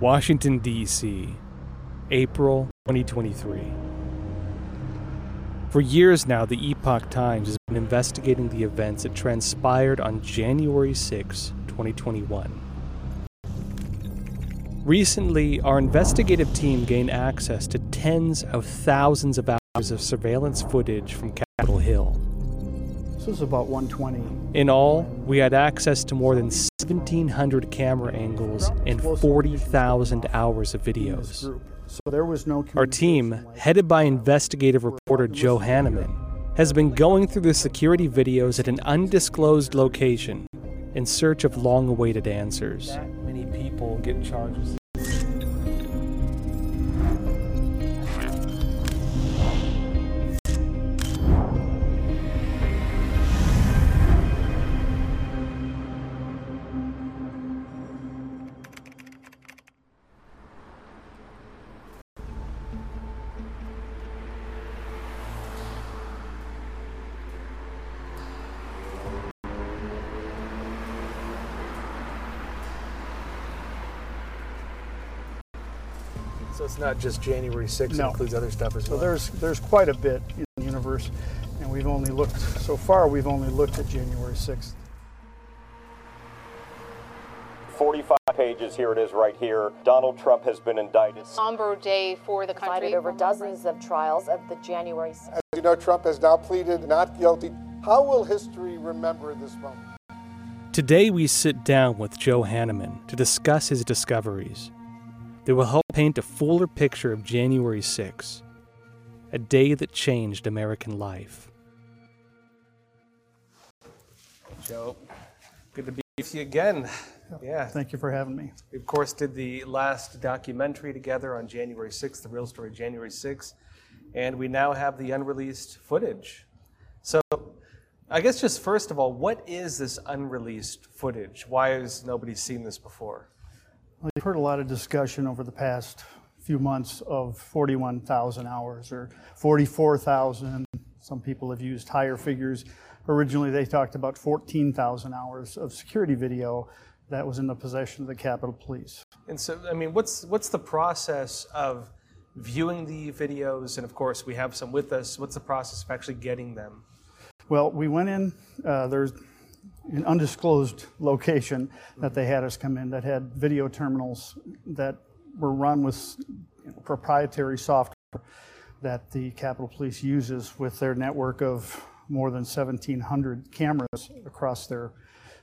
Washington, D.C., April 2023. For years now, the Epoch Times has been investigating the events that transpired on January 6, 2021. Recently, our investigative team gained access to tens of thousands of hours of surveillance footage from Capitol Hill. This was about 120. In all, we had access to more than 1,700 camera angles and 40,000 hours of videos. So there was no Our team, headed by uh, investigative reporter Joe Hanneman, has been going through the security videos at an undisclosed location in search of long awaited answers. That many people get charges. Not just January 6th, No. it includes other stuff as So well. there's there's quite a bit in the universe, and we've only looked so far. We've only looked at January 6th. 45 pages. Here it is right here. Donald Trump has been indicted. somber day for the country. Presided over dozens of trials of the January 6th. As you know, Trump has now pleaded not guilty. How will history remember this moment? Today, we sit down with Joe Hanneman to discuss his discoveries. They will help paint a fuller picture of January 6, a day that changed American life. Joe, good to be with you again. Yeah, Thank you for having me. we of course did the last documentary together on January 6th, the real story January 6th, and we now have the unreleased footage. So, I guess just first of all, what is this unreleased footage? Why has nobody seen this before? Well, you've heard a lot of discussion over the past few months of 41,000 hours or 44,000. Some people have used higher figures. Originally, they talked about 14,000 hours of security video that was in the possession of the Capitol Police. And so, I mean, what's what's the process of viewing the videos? And of course, we have some with us. What's the process of actually getting them? Well, we went in, uh, there's an undisclosed location that they had us come in that had video terminals that were run with proprietary software that the Capitol Police uses with their network of more than 1,700 cameras across their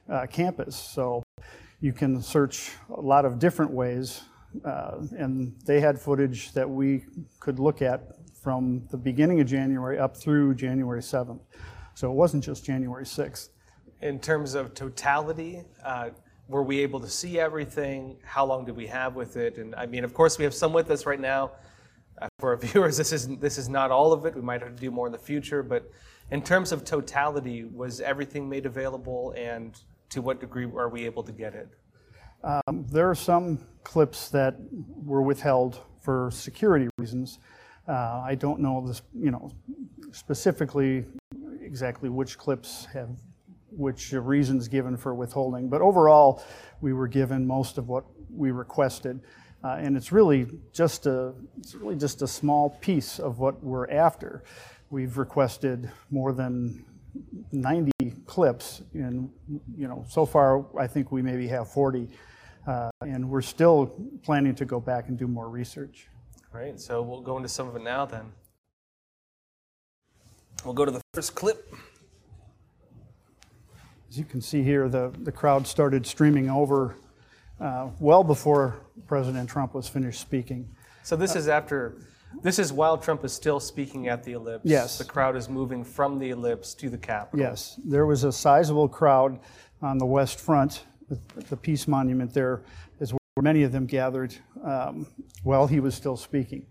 uh, campus. So you can search a lot of different ways, uh, and they had footage that we could look at from the beginning of January up through January 7th. So it wasn't just January 6th. In terms of totality, uh, were we able to see everything? How long did we have with it? And I mean, of course, we have some with us right now. Uh, for our viewers, this is this is not all of it. We might have to do more in the future, but in terms of totality, was everything made available, and to what degree are we able to get it? There are some clips that were withheld for security reasons. Uh, I don't know this, you know, specifically exactly which clips have which reasons given for withholding, but overall, we were given most of what we requested. Uh, and it's really just a it's really just a small piece of what we're after. We've requested more than 90 clips, and you know, so far I think we maybe have 40, uh, and we're still planning to go back and do more research. Right. So we'll go into some of it now. Then we'll go to the first clip. As you can see here, the, the crowd started streaming over uh, well before President Trump was finished speaking. So this is after, this is while Trump is still speaking at the ellipse. Yes. The crowd is moving from the ellipse to the Capitol. Yes, there was a sizable crowd on the west front, the Peace Monument there is where many of them gathered um, while he was still speaking.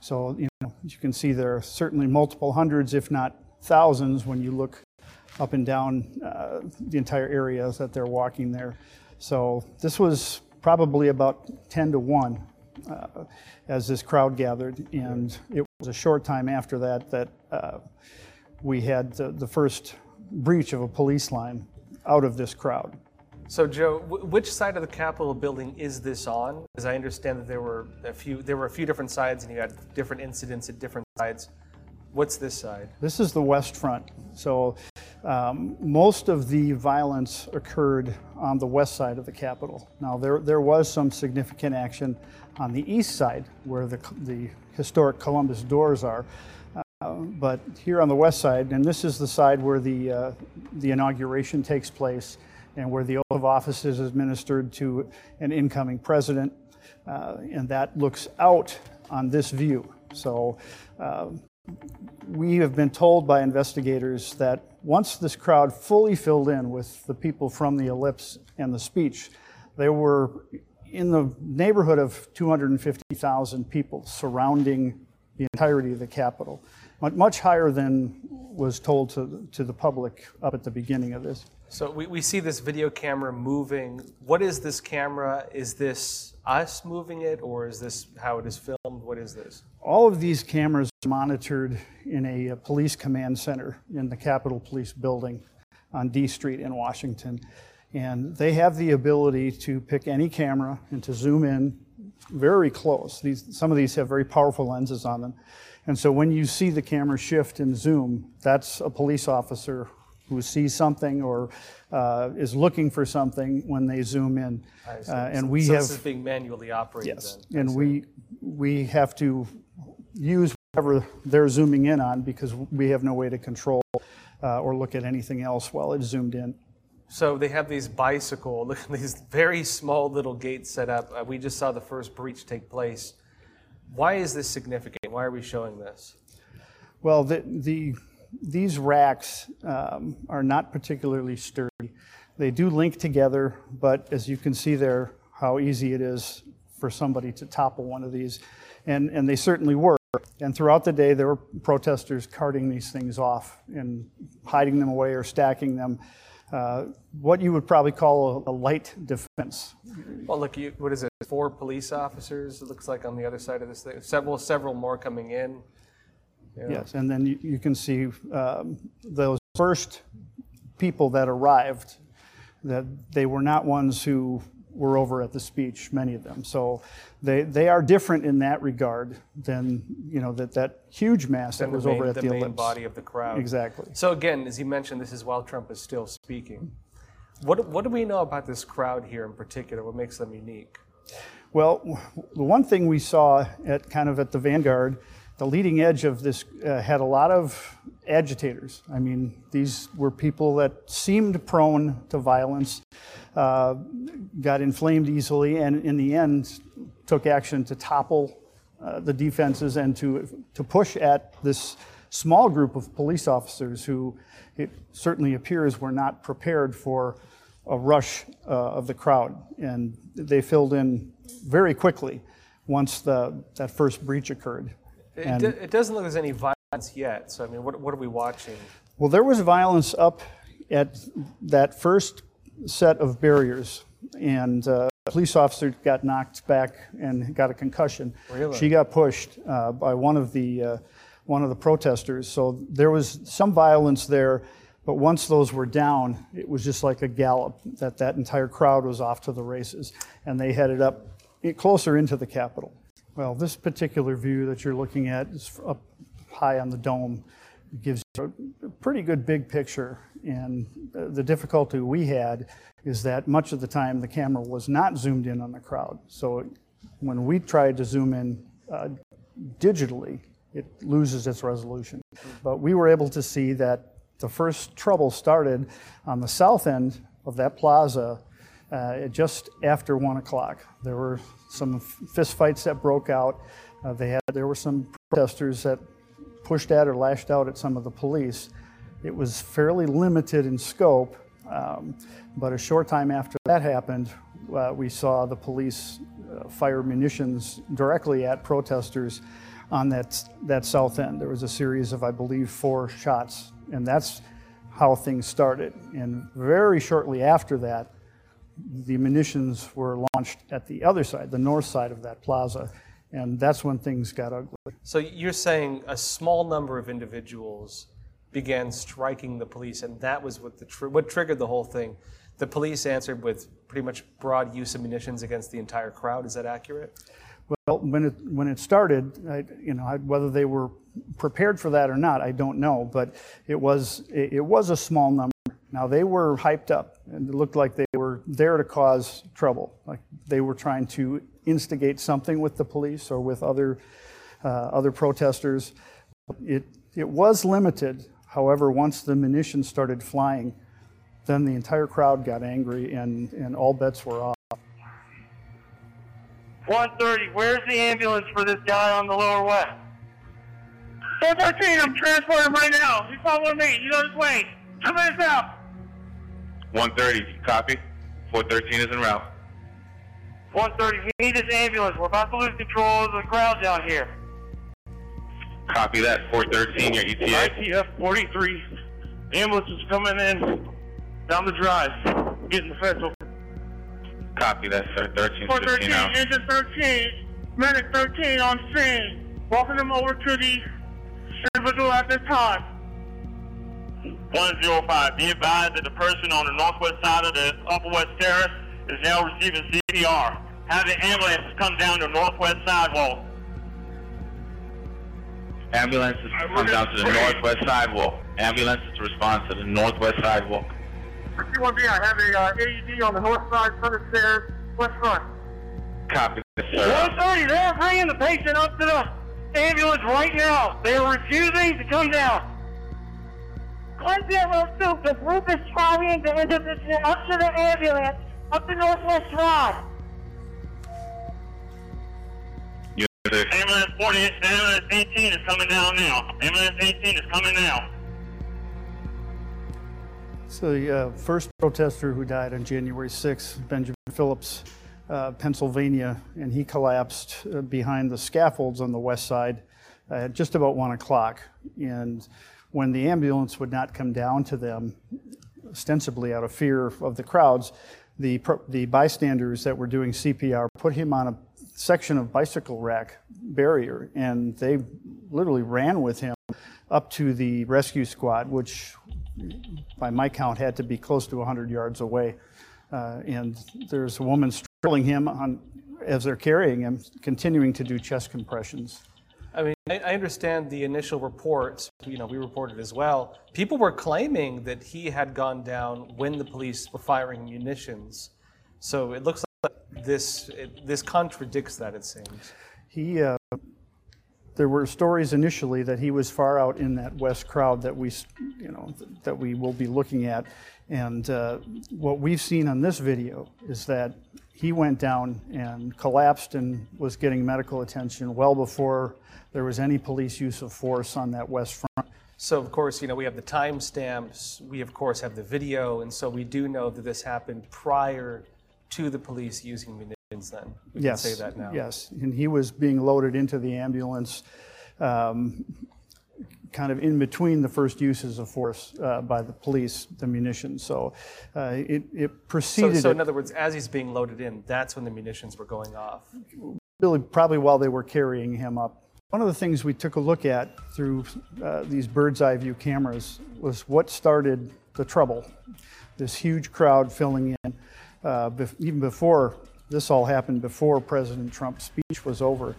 So, you know, as you can see there are certainly multiple hundreds, if not thousands, when you look up and down uh, the entire area that they're walking there. So this was probably about 10 to 1 uh, as this crowd gathered, and it was a short time after that that uh, we had the, the first breach of a police line out of this crowd. So, Joe, wh- which side of the Capitol building is this on? Because I understand that there were a few, there were a few different sides, and you had different incidents at different sides. What's this side? This is the west front. So um, most of the violence occurred on the west side of the Capitol. Now, there, there was some significant action on the east side where the, the historic Columbus doors are. Uh, but here on the west side, and this is the side where the, uh, the inauguration takes place and where the oath of office is administered to an incoming president. Uh, and that looks out on this view. So uh, we have been told by investigators that once this crowd fully filled in with the people from the ellipse and the speech, there were in the neighborhood of 250,000 people surrounding the entirety of the Capitol, much higher than was told to, to the public up at the beginning of this. So we, we see this video camera moving. What is this camera? Is this us moving it, or is this how it is filmed? What is this? All of these cameras are monitored in a uh, police command center in the Capitol Police Building on D Street in Washington. And they have the ability to pick any camera and to zoom in very close. These, some of these have very powerful lenses on them. And so when you see the camera shift and zoom, that's a police officer who sees something or uh, is looking for something when they zoom in. Uh, and we so have. this is being manually operated. Yes, then. and we, we have to use whatever they're zooming in on because we have no way to control uh, or look at anything else while it's zoomed in. So they have these bicycle, look at these very small little gates set up. Uh, we just saw the first breach take place. Why is this significant? Why are we showing this? Well, the, the, these racks um, are not particularly sturdy. They do link together, but as you can see there, how easy it is for somebody to topple one of these. And, and they certainly were. And throughout the day, there were protesters carting these things off and hiding them away or stacking them. Uh, what you would probably call a, a light defense. Well, look, you, what is it? Four police officers. It looks like on the other side of this thing. Several, several more coming in. Yes, and then you, you can see um, those first people that arrived, that they were not ones who were over at the speech, many of them. So they, they are different in that regard than, you know, that, that huge mass that Than the was main, over at the the, main ellipse. body of the crowd. Exactly. So again, as you mentioned, this is while Trump is still speaking. What, what do we know about this crowd here in particular? What makes them unique? Well, the one thing we saw at kind of at the vanguard, the leading edge of this uh, had a lot of agitators. I mean, these were people that seemed prone to violence, uh, got inflamed easily, and in the end took action to topple uh, the defenses and to, to push at this small group of police officers who it certainly appears were not prepared for a rush uh, of the crowd. And they filled in very quickly once the, that first breach occurred. It, do- it doesn't look like there's any violence yet. So I mean, what, what are we watching? Well, there was violence up at that first set of barriers, and uh, a police officer got knocked back and got a concussion. Really? She got pushed uh, by one of the uh, one of the protesters. So there was some violence there, but once those were down, it was just like a gallop. That that entire crowd was off to the races, and they headed up closer into the Capitol. Well, this particular view that you're looking at is up high on the dome It gives you a pretty good big picture. And uh, the difficulty we had is that much of the time the camera was not zoomed in on the crowd. So when we tried to zoom in uh, digitally, it loses its resolution. But we were able to see that the first trouble started on the south end of that plaza uh, just after one o'clock. There were some fistfights that broke out. Uh, they had there were some protesters that pushed at or lashed out at some of the police. It was fairly limited in scope, um, but a short time after that happened, uh, we saw the police uh, fire munitions directly at protesters on that, that south end. There was a series of, I believe, four shots, and that's how things started. And very shortly after that, the munitions were launched at the other side, the north side of that plaza, and that's when things got ugly. So you're saying a small number of individuals began striking the police, and that was what the tr- what triggered the whole thing. the police answered with pretty much broad use of munitions against the entire crowd. Is that accurate? Well, when it when it started, I, you know, I, whether they were prepared for that or not, I don't know. But it was it, it was a small number. Now they were hyped up, and it looked like they were there to cause trouble. Like they were trying to instigate something with the police or with other uh, other protesters. It it was limited. However, once the munitions started flying, then the entire crowd got angry, and and all bets were off. 130, where's the ambulance for this guy on the lower west? 413, I'm transporting right now. He's following me. He's on his way. Two minutes out. 130, copy. 413 is en route. 130, we need this ambulance. We're about to lose control of the crowd down here. Copy that. 413, your ETA. ITF 43. Ambulance is coming in down the drive. Getting the fence open. Copy that, sir. 13 413, engine 13, medic 13 on scene. Walking them over to the individual at this time. 105, be advised that the person on the northwest side of the Upper West Terrace is now receiving CPR. Have the ambulance come down the northwest sidewalk. Ambulance is to come down to the northwest sidewalk. Ambulance is to respond to the northwest sidewalk. 61B, I have a uh, AED on the north side, front of stairs, west front. Copy that, sir. 130, they're bringing the patient up to the ambulance right now. They are refusing to come down. 102, the group is carrying the individual up to the ambulance, up the Northwest Drive. Unit 6. Ambulance 48, ambulance 18 is coming down now. Ambulance 18 is coming now. So the uh, first protester who died on January 6th, Benjamin Philips, uh, Pennsylvania, and he collapsed uh, behind the scaffolds on the west side uh, at just about one o'clock. And when the ambulance would not come down to them, ostensibly out of fear of the crowds, the, the bystanders that were doing CPR put him on a section of bicycle rack barrier, and they literally ran with him up to the rescue squad, which by my count, had to be close to 100 yards away. Uh, and there's a woman straddling him on, as they're carrying him, continuing to do chest compressions. I mean, I, I understand the initial reports. You know, we reported as well. People were claiming that he had gone down when the police were firing munitions. So it looks like this it, this contradicts that. It seems. He, uh, there were stories initially that he was far out in that west crowd that we, you know, that we will be looking at. And uh, what we've seen on this video is that he went down and collapsed and was getting medical attention well before there was any police use of force on that west front. So of course, you know, we have the timestamps. We of course have the video, and so we do know that this happened prior to the police using munitions. Then we yes, can say that now. Yes, and he was being loaded into the ambulance, um, kind of in between the first uses of force uh, by the police, the munitions. So uh, it, it So, preceded so it in other words, as he's being loaded in, that's when the munitions were going off. really probably while they were carrying him up. One of the things we took a look at through uh, these bird's eye view cameras was what started the trouble. This huge crowd filling in, uh, even before this all happened, before President Trump's speech was over.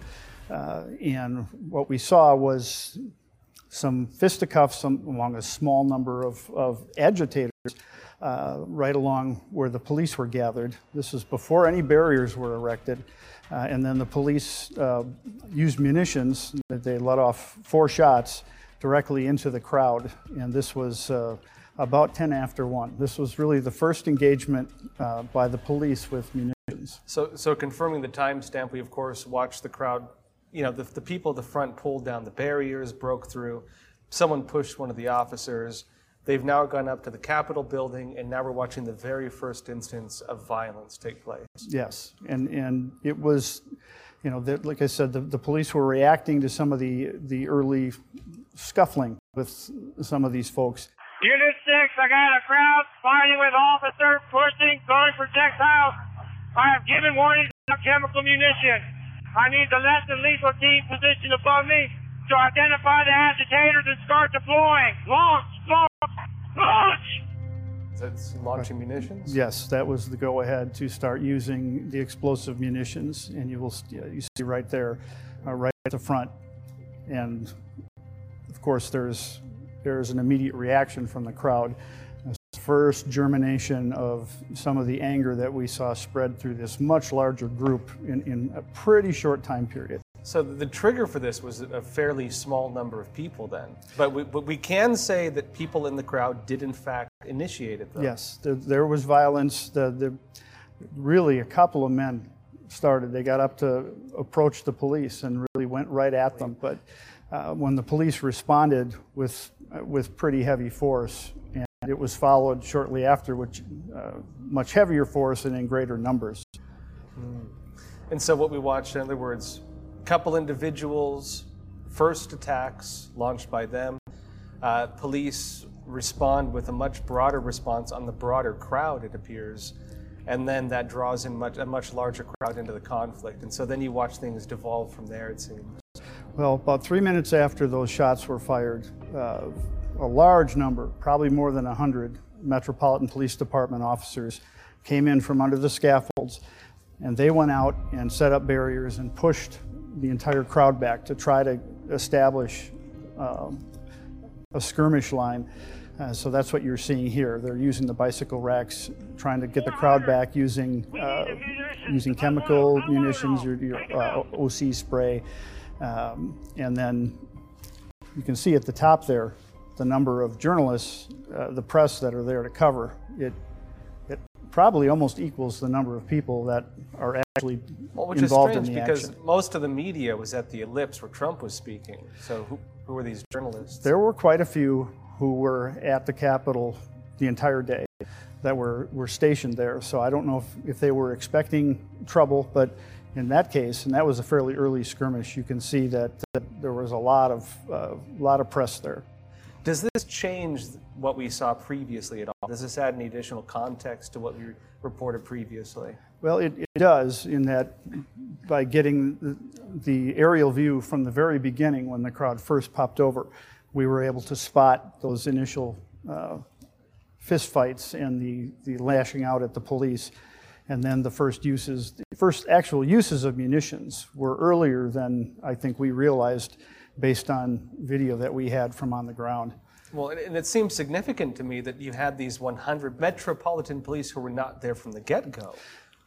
Uh, and what we saw was some fisticuffs am- among a small number of, of agitators uh, right along where the police were gathered. This is before any barriers were erected. Uh, and then the police uh, used munitions. They let off four shots directly into the crowd. And this was uh, about 10 after 1. This was really the first engagement uh, by the police with munitions. So, so confirming the timestamp, we of course watched the crowd. You know, the, the people at the front pulled down the barriers, broke through. Someone pushed one of the officers. They've now gone up to the Capitol building, and now we're watching the very first instance of violence take place. Yes, and, and it was, you know, that, like I said, the, the police were reacting to some of the, the early scuffling with some of these folks. Unit 6, I got a crowd fighting with officer, pushing, throwing projectiles. I have given warning of chemical munition. I need the less than lethal team positioned above me to identify the agitators and start deploying. Launch, launch, launch! That's launching munitions? Yes, that was the go-ahead to start using the explosive munitions, and you will, you see right there, uh, right at the front. And of course, there's, there's an immediate reaction from the crowd. This First germination of some of the anger that we saw spread through this much larger group in, in a pretty short time period. So the trigger for this was a fairly small number of people then. But we, but we can say that people in the crowd did in fact initiate it though. Yes, there, there was violence. The, the, really, a couple of men started. They got up to approach the police and really went right at them. But uh, when the police responded with, uh, with pretty heavy force, and it was followed shortly after with uh, much heavier force and in greater numbers. And so what we watched, in other words, couple individuals, first attacks launched by them. Uh, police respond with a much broader response on the broader crowd, it appears. And then that draws in much, a much larger crowd into the conflict. And so then you watch things devolve from there, it seems. Well, about three minutes after those shots were fired, uh, a large number, probably more than 100 Metropolitan Police Department officers came in from under the scaffolds, and they went out and set up barriers and pushed the entire crowd back to try to establish um, a skirmish line. Uh, so that's what you're seeing here. They're using the bicycle racks, trying to get the crowd back using uh, using chemical munitions, your, your uh, OC spray, um, and then you can see at the top there the number of journalists, uh, the press that are there to cover. It it probably almost equals the number of people that are actually Well, which involved is in strange the because action. most of the media was at the ellipse where Trump was speaking. So who, who were these journalists? There were quite a few who were at the Capitol the entire day that were, were stationed there. So I don't know if, if they were expecting trouble, but in that case, and that was a fairly early skirmish, you can see that, that there was a lot of, uh, lot of press there. Does this change what we saw previously at all? Does this add any additional context to what we reported previously? Well, it, it does in that by getting the, the aerial view from the very beginning when the crowd first popped over, we were able to spot those initial uh, fistfights and the, the lashing out at the police. And then the first uses, the first actual uses of munitions were earlier than I think we realized based on video that we had from on the ground. Well, and- it seems significant to me that you had these 100 Metropolitan Police who were not there from the get-go,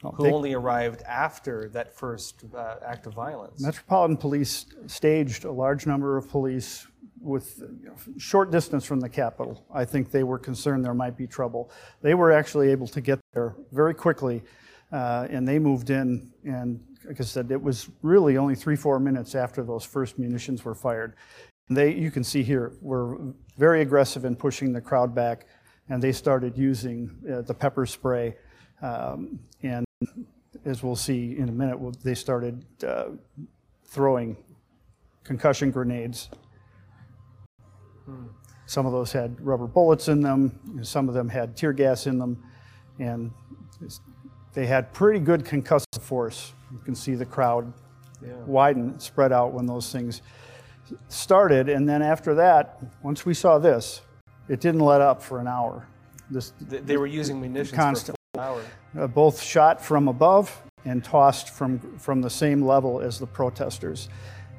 who they- only arrived after that first uh, act of violence. Metropolitan Police staged a large number of police with you know, short distance from the Capitol. I think they were concerned there might be trouble. They were actually able to get there very quickly, uh, and they moved in. And like I said, it was really only three, four minutes after those first munitions were fired. They, you can see here, were very aggressive in pushing the crowd back, and they started using uh, the pepper spray. Um, and as we'll see in a minute, they started uh, throwing concussion grenades. Some of those had rubber bullets in them, some of them had tear gas in them, and they had pretty good concussive force. You can see the crowd widen, spread out when those things started, and then after that, once we saw this, it didn't let up for an hour. This, They- They were using munitions Constant. hour. uh, both shot from above and tossed from, from the same level as the protesters.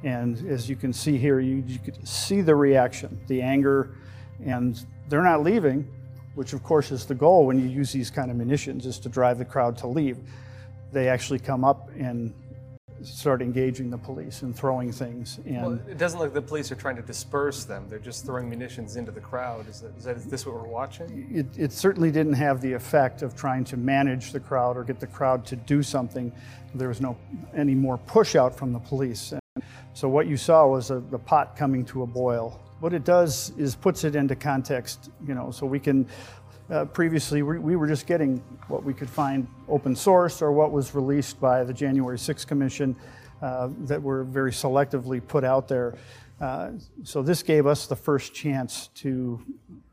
And as you can see here, you, you could see the reaction, the anger, and they're not leaving, which of course is the goal when you use these kind of munitions, is to drive the crowd to leave. They actually come up and start engaging the police and throwing things. And Well, it doesn't look like the police are trying to disperse them. They're just throwing munitions into the crowd. Is, that, is, that, is this what we're watching? it, it certainly didn't have the effect of trying to manage the crowd or get the crowd to do something. There was no any more push out from the police. And so what you saw was a, the pot coming to a boil. What it does is puts it into context, you know, so we can. Uh, previously, we, we were just getting what we could find open source or what was released by the January 6th Commission uh, that were very selectively put out there. Uh, so this gave us the first chance to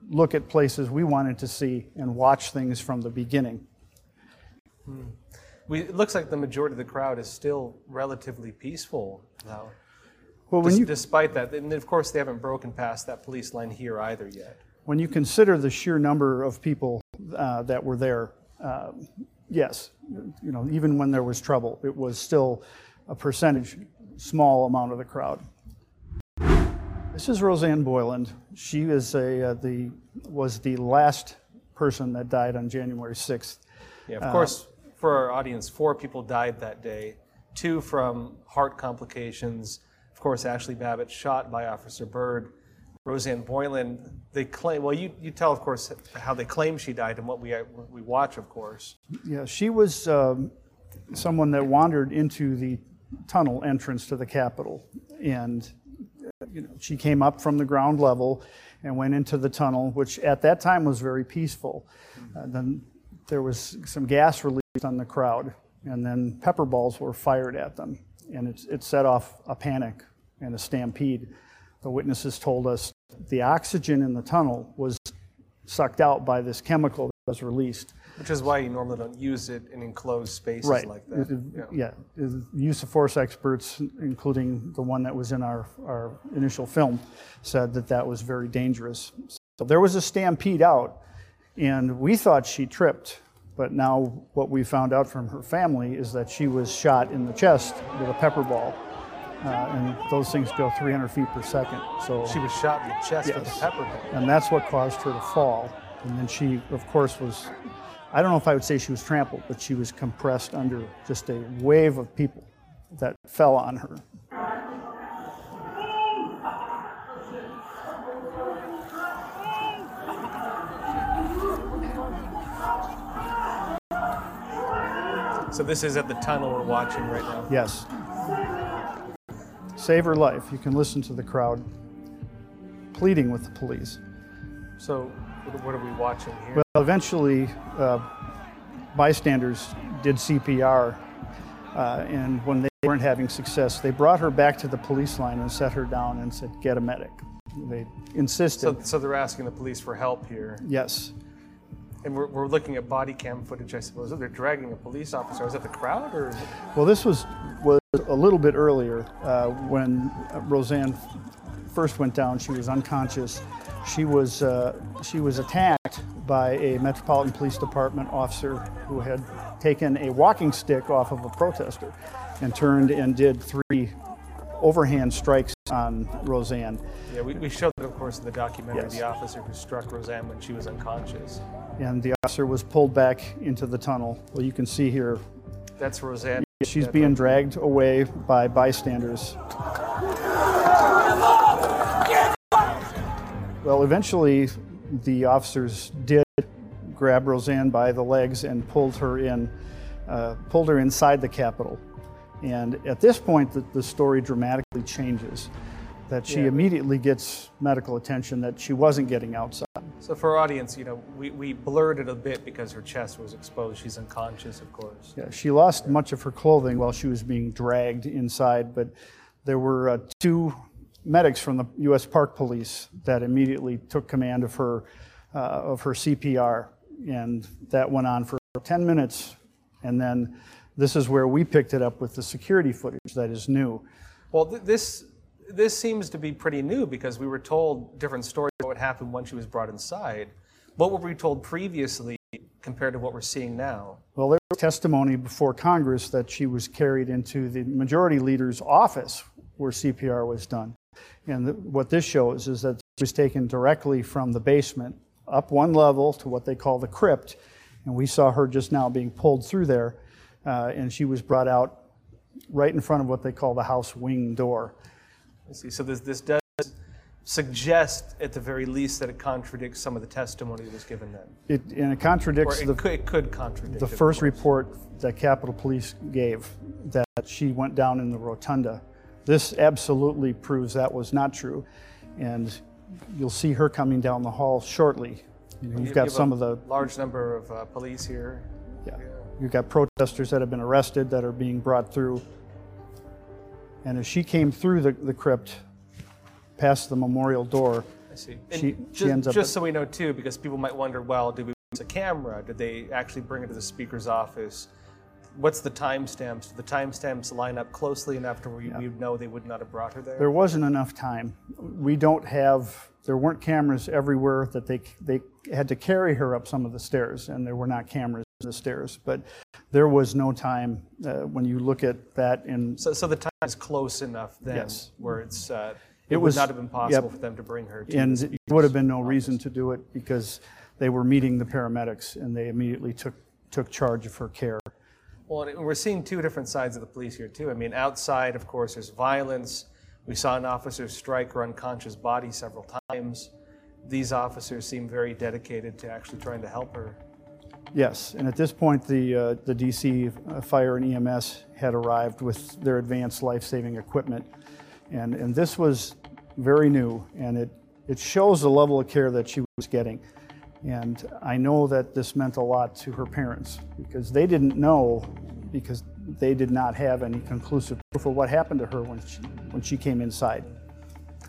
look at places we wanted to see and watch things from the beginning. We, it looks like the majority of the crowd is still relatively peaceful now. Well, when Des- you, despite that, and of course they haven't broken past that police line here either yet. When you consider the sheer number of people uh, that were there, uh, yes, you know, even when there was trouble, it was still a percentage, small amount of the crowd. This is Rosanne Boyland. She is a, uh, the, was the last person that died on January 6th. Yeah, of course, for our audience, four people died that day. Two from heart complications. Of course, Ashley Babbitt shot by Officer Byrd. Rosanne Boyland, they claim, well, you, you tell, of course, how they claim she died and what we, we watch, of course. Yeah, she was um, someone that wandered into the tunnel entrance to the Capitol. And you know, she came up from the ground level and went into the tunnel, which at that time was very peaceful. Uh, then there was some gas released on the crowd, and then pepper balls were fired at them. And it, it set off a panic and a stampede. The witnesses told us the oxygen in the tunnel was sucked out by this chemical that was released. Which is why you normally don't use it in enclosed spaces Right. like that. It- Yeah, the use of force experts, including the one that was in our, our initial film, said that that was very dangerous. So there was a stampede out, and we thought she tripped, but now what we found out from her family is that she was shot in the chest with a pepper ball. Uh, and those things go 300 feet per second. So She was shot in the chest with a pepper ball. and that's what caused her to fall. And then she, of course, was, I don't know if I would say she was trampled, but she was compressed under just a wave of people that fell on her. So this is at the tunnel we're watching right now. Yes. Save her life. You can listen to the crowd pleading with the police. So what are we watching here? Well, eventually, uh, bystanders did CPR, uh, and when they weren't having success, they brought her back to the police line and set her down and said, "Get a medic." They insisted. so, so they're asking the police for help here. yes, And we're, we're looking at body cam footage, I suppose. They're dragging a police officer. Is that the crowd or? Well, this was was a little bit earlier uh, when Rosanne first went down. She was unconscious. She was uh, she was attacked by a Metropolitan Police Department officer who had taken a walking stick off of a protester and turned and did three overhand strikes on Rosanne. Yeah, we, we showed that, of course, in the documentary, Yes. the officer who struck Rosanne when she was unconscious. And the officer was pulled back into the tunnel. Well, you can see here That's Rosanne. she's Yeah, being dragged away by bystanders. Well, eventually, the officers did grab Rosanne by the legs and pulled her in, uh, pulled her inside the Capitol. And at this point, the, the story dramatically changes. That she Yeah. immediately gets medical attention that she wasn't getting outside. So for our audience, you know, we, we blurred it a bit because her chest was exposed. She's unconscious, of course. Yeah, she lost much of her clothing while she was being dragged inside, but there were uh, two medics from the U.S. Park Police that immediately took command of her uh, of her CPR, and that went on for 10 minutes, and then this is where we picked it up with the security footage that is new. Well, th- this this seems to be pretty new because we were told different stories about what happened when she was brought inside. What were we told previously compared to what we're seeing now? Well, there was testimony before Congress that she was carried into the majority leader's office where CPR was done. And th- what this shows is that she was taken directly from the basement up one level to what they call the crypt. And we saw her just now being pulled through there. Uh, and she was brought out right in front of what they call the house wing door. I see. So this this does suggest, at the very least, that it contradicts some of the testimony that was given then, It, and it contradicts it the, could, it could contradict the first report that Capitol Police gave that she went down in the rotunda. This absolutely proves that was not true. And you'll see her coming down the hall shortly. You know, You- You've you got some of the, large number of uh, police here. yeah, you've got protesters that have been arrested that are being brought through. And as she came through the, the crypt, past the memorial door, I see. And She- she just, ends up just at- so we know too, because people might wonder, well, did we use a camera? Did they actually bring it to the speaker's office? What's the timestamps? Do the timestamps line up closely enough to where you, you'd know they would not have brought her there? There wasn't enough time. We don't have, there weren't cameras everywhere that they, they had to carry her up some of the stairs, and there were not cameras the stairs. But there was no time uh, when you look at that in So, so the time is close enough then Yes. where it's, uh, it, It would not have been possible yep. for them to bring her to And there would have been no reason to do it because they were meeting the paramedics and they immediately took, took charge of her care. Well, and we're seeing two different sides of the police here, too. I mean, outside, of course, there's violence. We saw an officer strike her unconscious body several times. These officers seem very dedicated to actually trying to help her. Yes, and at this point, the, uh, the DC Fire and EMS had arrived with their advanced life-saving equipment. And, and this was very new, and it, it shows the level of care that she was getting. And I know that this meant a lot to her parents because they didn't know, because they did not have any conclusive proof of what happened to her when she, when she came inside.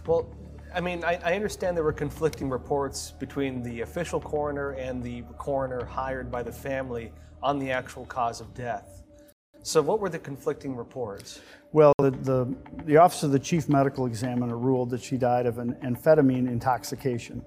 Well, I mean, I, I understand there were conflicting reports between the official coroner and the coroner hired by the family on the actual cause of death. So, what were the conflicting reports? Well, the, the, the Office of the Chief Medical Examiner ruled that she died of an amphetamine intoxication.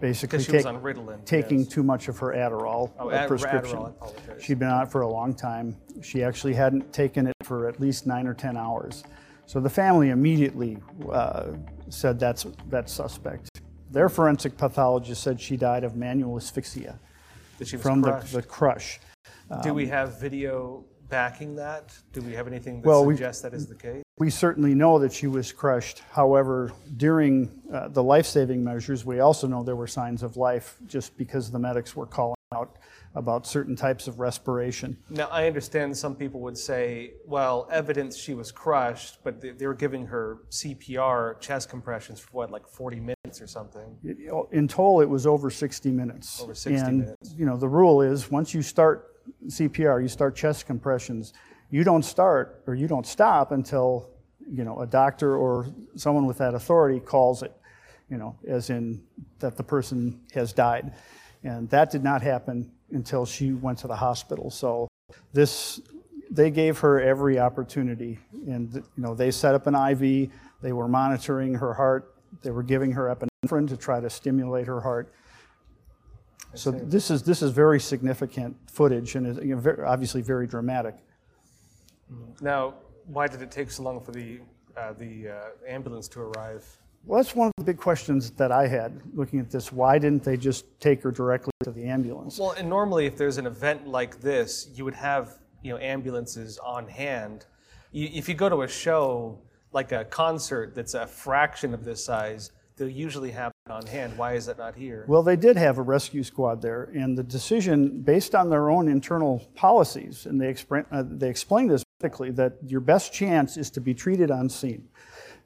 Basically, Because she was take- on Ritalin, taking yes. too much of her Adderall Oh, Ad- prescription. Adderall. She'd been on it for a long time. She actually hadn't taken it for at least nine or 10 hours. So the family immediately uh, said that's, that's suspect. Their forensic pathologist said she died of manual asphyxia That she was from the, crushed? the crush. Do we have video backing that? Do we have anything that Well, we- suggests that is the case? We certainly know that she was crushed. However, during uh, the life saving measures, we also know there were signs of life just because the medics were calling out about certain types of respiration. Now, I understand some people would say, well, evidence she was crushed, but they, they were giving her CPR chest compressions for what, like 40 minutes or something? Oh, in total, it was over 60 minutes. Over 60 and, minutes. you know, the rule is once you start CPR, you start chest compressions, you don't start or you don't stop until, you know, a doctor or someone with that authority calls it, you know, as in that the person has died. And that did not happen until she went to the hospital. So this, they gave her every opportunity. And, you know, they set up an IV, they were monitoring her heart, they were giving her epinephrine to try to stimulate her heart. So this is, this is very significant footage and is you know, very, obviously very dramatic. Now, why did it take so long for the, uh, the uh, ambulance to arrive? Well, that's one of the big questions that I had looking at this. Why didn't they just take her directly to the ambulance? Well, and normally if there's an event like this, you would have you know ambulances on hand. You, if you go to a show like a concert that's a fraction of this size, they'll usually have it on hand. Why is that not here? Well, they did have a rescue squad there, and the decision, based on their own internal policies, and they, expre- uh, they explained this medically, that your best chance is to be treated on scene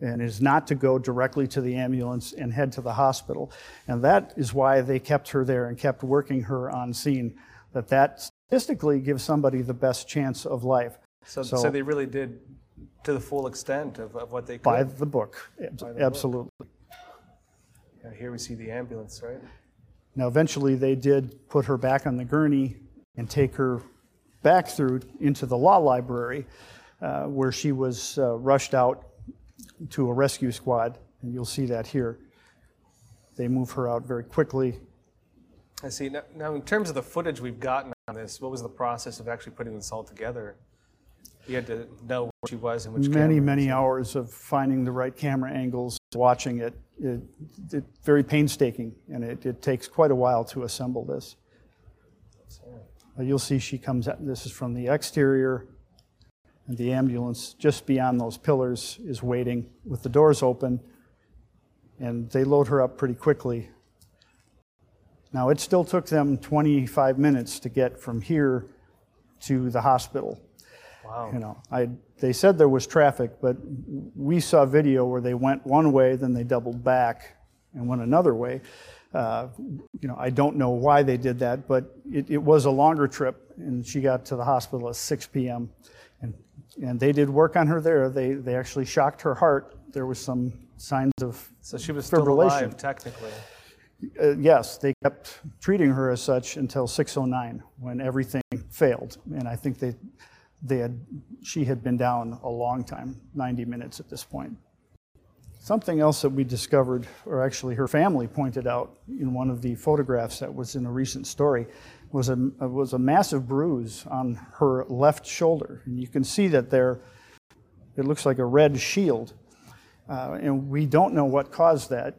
and is not to go directly to the ambulance and head to the hospital. And that is why they kept her there and kept working her on scene, that that statistically gives somebody the best chance of life. so, so, they really did to the full extent of, of what they could. by the book, ab- the book. absolutely. Yeah, here we see the ambulance, right? Now, eventually, they did put her back on the gurney and take her back through into the law library, uh, where she was uh, rushed out to a rescue squad, and you'll see that here. They move her out very quickly. I see. Now, now, in terms of the footage we've gotten on this, what was the process of actually putting this all together? You had to know where she was and which Many, camera. many hours of finding the right camera angles, watching it. it, it very painstaking, and it, it takes quite a while to assemble this. You'll see she comes out, this is from the exterior, and the ambulance just beyond those pillars is waiting with the doors open, and they load her up pretty quickly. Now, it still took them 25 minutes to get from here to the hospital. Wow. You know, I, they said there was traffic, but we saw video where they went one way, then they doubled back and went another way. Uh, you know, I don't know why they did that, but it, it was a longer trip, and she got to the hospital at 6 p.m. And, they did work on her there. They, they actually shocked her heart. There was some signs of So she was still alive, technically. Uh, yes, they kept treating her as such until 6:09 when everything failed, and I think they, they had, she had been down a long time, 90 minutes at this point. Something else that we discovered, or actually her family pointed out in one of the photographs that was in a recent story, was a, was a massive bruise on her left shoulder. And you can see that there, it looks like a red shield. Uh, and we don't know what caused that.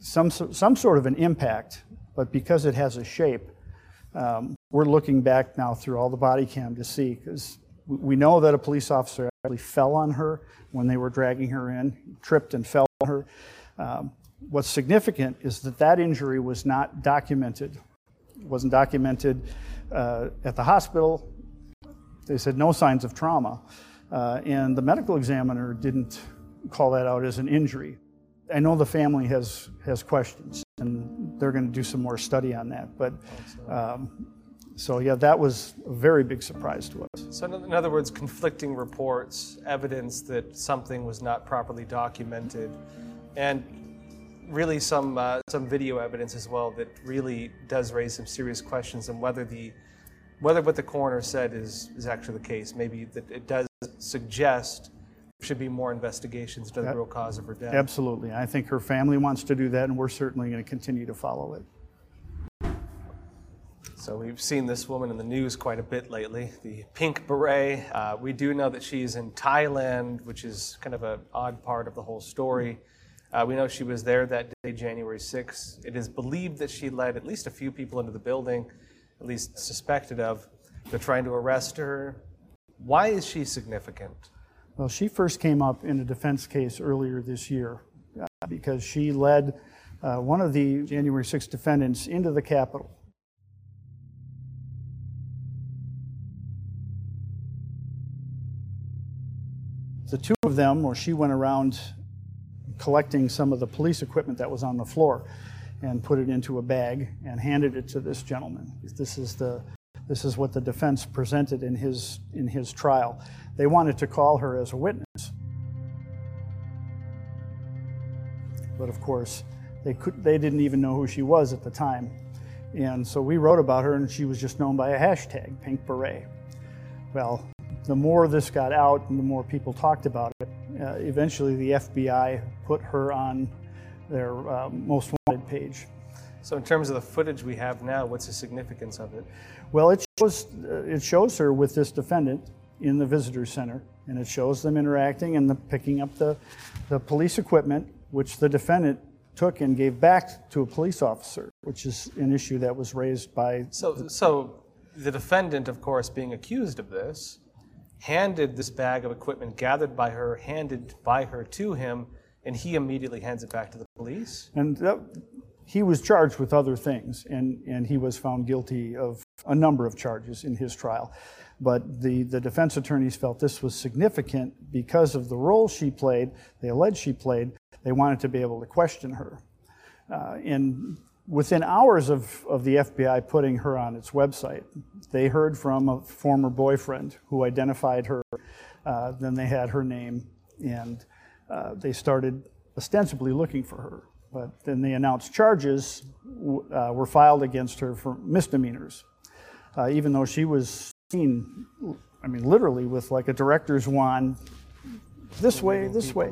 Some, some sort of an impact, but because it has a shape, um, we're looking back now through all the body cam to see, because we know that a police officer actually fell on her when they were dragging her in, tripped and fell on her. Um, what's significant is that that injury was not documented. Wasn't documented uh, at the hospital. They said no signs of trauma. Uh, and the medical examiner didn't call that out as an injury. I know the family has, has questions, and they're going to do some more study on that. But um, so, yeah, that was a very big surprise to us. So, in other words, conflicting reports, evidence that something was not properly documented, and really some uh, some video evidence as well that really does raise some serious questions on whether the whether what the coroner said is is actually the case. Maybe that it does suggest there should be more investigations into the real cause of her death. Absolutely, I think her family wants to do that, and we're certainly going to continue to follow it. So we've seen this woman in the news quite a bit lately, the pink beret. Uh, we do know that she's in Thailand, which is kind of an odd part of the whole story. Uh, we know she was there that day, January 6th. It is believed that she led at least a few people into the building, at least suspected of. They're trying to arrest her. Why is she significant? Well, she first came up in a defense case earlier this year uh, because she led uh, one of the January 6th defendants into the Capitol. The two of them, or she went around collecting some of the police equipment that was on the floor and put it into a bag and handed it to this gentleman. This is the this is what the defense presented in his in his trial. They wanted to call her as a witness. But of course, they could they didn't even know who she was at the time. And so we wrote about her and she was just known by a hashtag, pink beret. Well, the more this got out and the more people talked about it, uh, eventually the FBI put her on their uh, most wanted page. So, in terms of the footage we have now, what's the significance of it? Well, it shows, uh, it shows her with this defendant in the visitor center, and it shows them interacting and the, picking up the, the police equipment, which the defendant took and gave back to a police officer, which is an issue that was raised by. So, so the defendant, of course, being accused of this, handed this bag of equipment gathered by her, handed by her to him, and he immediately hands it back to the police. And that, he was charged with other things, and, and he was found guilty of a number of charges in his trial. But the, the defense attorneys felt this was significant because of the role she played, they alleged she played. They wanted to be able to question her. Uh, and within hours of, of the FBI putting her on its website, they heard from a former boyfriend who identified her. Uh, then they had her name, and uh, they started ostensibly looking for her. But then they announced charges uh, were filed against her for misdemeanors, uh, even though she was seen, I mean, literally with like a director's wand this way, this way.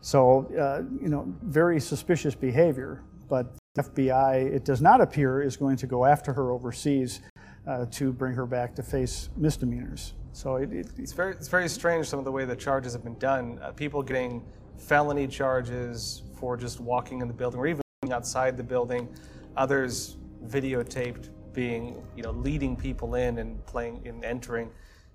So, uh, you know, very suspicious behavior. But FBI, it does not appear, is going to go after her overseas uh, to bring her back to face misdemeanors. So it, it, it's very it's very strange some of the way the charges have been done. Uh, people getting felony charges for just walking in the building or even outside the building. Others videotaped being you know leading people in and playing and entering,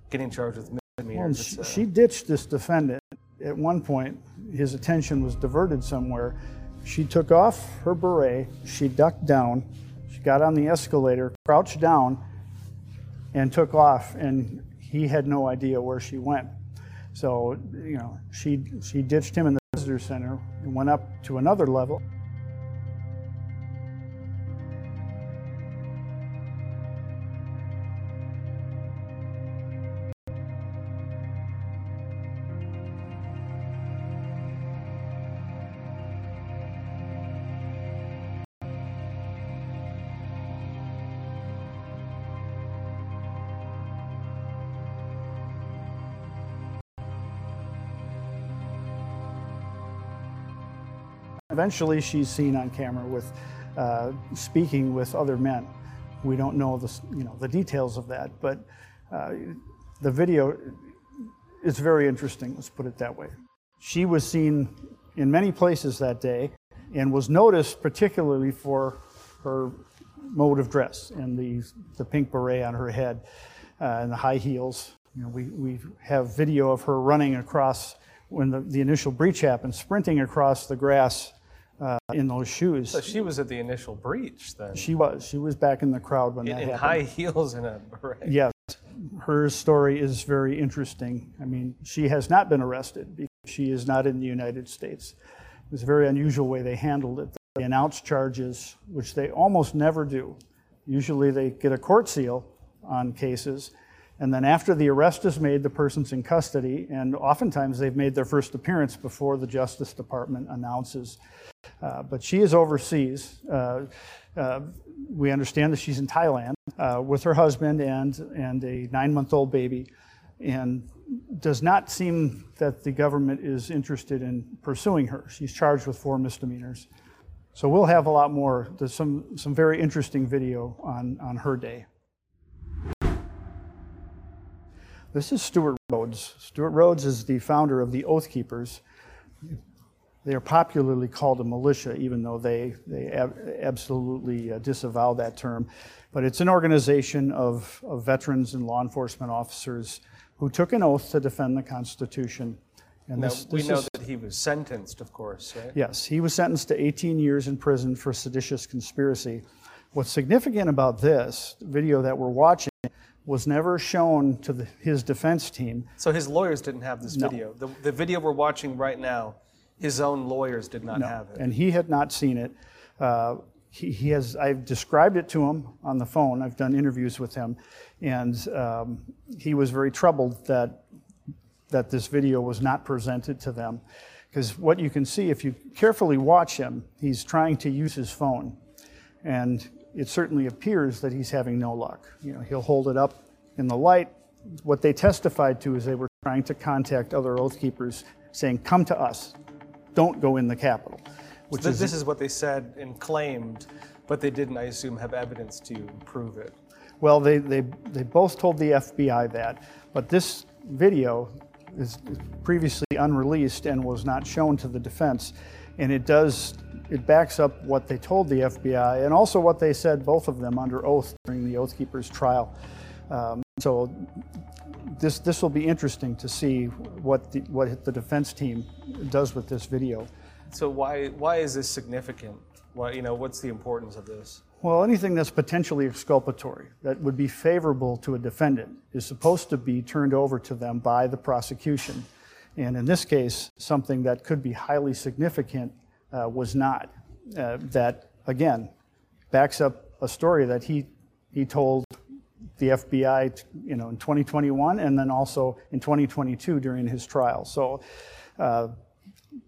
getting charged with misdemeanors. Well, she, uh, she ditched this defendant at one point. His attention was diverted somewhere she took off her beret, she ducked down, she got on the escalator, crouched down, and took off, and he had no idea where she went. So, you know, she, she ditched him in the visitor center and went up to another level. Eventually, she's seen on camera with uh, speaking with other men. We don't know the you know the details of that, but uh, the video is very interesting. Let's put it that way. She was seen in many places that day, and was noticed particularly for her mode of dress and the the pink beret on her head uh, and the high heels. You know, we, we have video of her running across when the, the initial breach happened, sprinting across the grass uh, in those shoes. So she was at the initial breach then, She was. She was back in the crowd when in, that in happened. high heels and a beret. Yes, her story is very interesting. I mean, she has not been arrested because she is not in the United States. It was a very unusual way they handled it. They announced charges, which they almost never do. Usually they get a court seal on cases, and then after the arrest is made, the person's in custody, and oftentimes they've made their first appearance before the Justice Department announces. Uh, but she is overseas. Uh, uh, we understand that she's in Thailand uh, with her husband and, and a nine month old baby, and does not seem that the government is interested in pursuing her. She's charged with four misdemeanors. So we'll have a lot more. There's some, some very interesting video on, on her day. This is Stewart Rhodes. Stewart Rhodes is the founder of the Oath Keepers. They are popularly called a militia, even though they, they ab- absolutely uh, disavow that term. But it's an organization of, of veterans and law enforcement officers who took an oath to defend the Constitution. And Now, this, we this know is- that he was sentenced, of course, right? Yes, he was sentenced to 18 years in prison for seditious conspiracy. What's significant about this video that we're watching was never shown to the, his defense team. So his lawyers didn't have this No. video. The, the video we're watching right now, his own lawyers did not No, have it. and he had not seen it. Uh, he, he has. I've described it to him on the phone. I've done interviews with him, and um, he was very troubled that that this video was not presented to them, because what you can see if you carefully watch him, he's trying to use his phone, and it certainly appears that he's having no luck. You know, he'll hold it up in the light. What they testified to is they were trying to contact other oath keepers, saying, "Come to us." don't go in the Capitol. Which Th- is, this is what they said and claimed, but they didn't, I assume, have evidence to prove it. well, they, they, they both told the FBI that, but this video is previously unreleased and was not shown to the defense. And it does, it backs up what they told the FBI and also what they said, both of them, under oath during the Oath Keepers trial. Um, so this, this will be interesting to see what the, what the defense team does with this video. So why why is this significant? Why you know what's the importance of this? Well, anything that's potentially exculpatory, that would be favorable to a defendant, is supposed to be turned over to them by the prosecution. And in this case, something that could be highly significant uh, was not. Uh, that, again, backs up a story that he, he told the FBI t- you know, in 2021 and then also in 2022 during his trial. So, uh,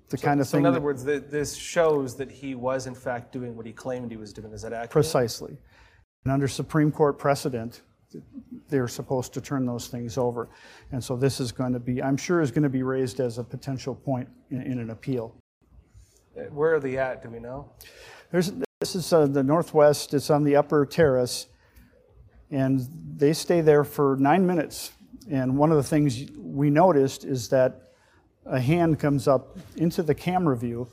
the kind of So thing. in other that- words, th- this shows that he was in fact doing what he claimed he was doing. Is that accurate? Precisely. And under Supreme Court precedent, they're supposed to turn those things over. And so this is going to be, I'm sure, is going to be raised as a potential point in, in an appeal. Where are they at? Do we know? There's, this is uh, the Northwest, it's on the upper terrace, and they stay there for nine minutes. And one of the things we noticed is that a hand comes up into the camera view.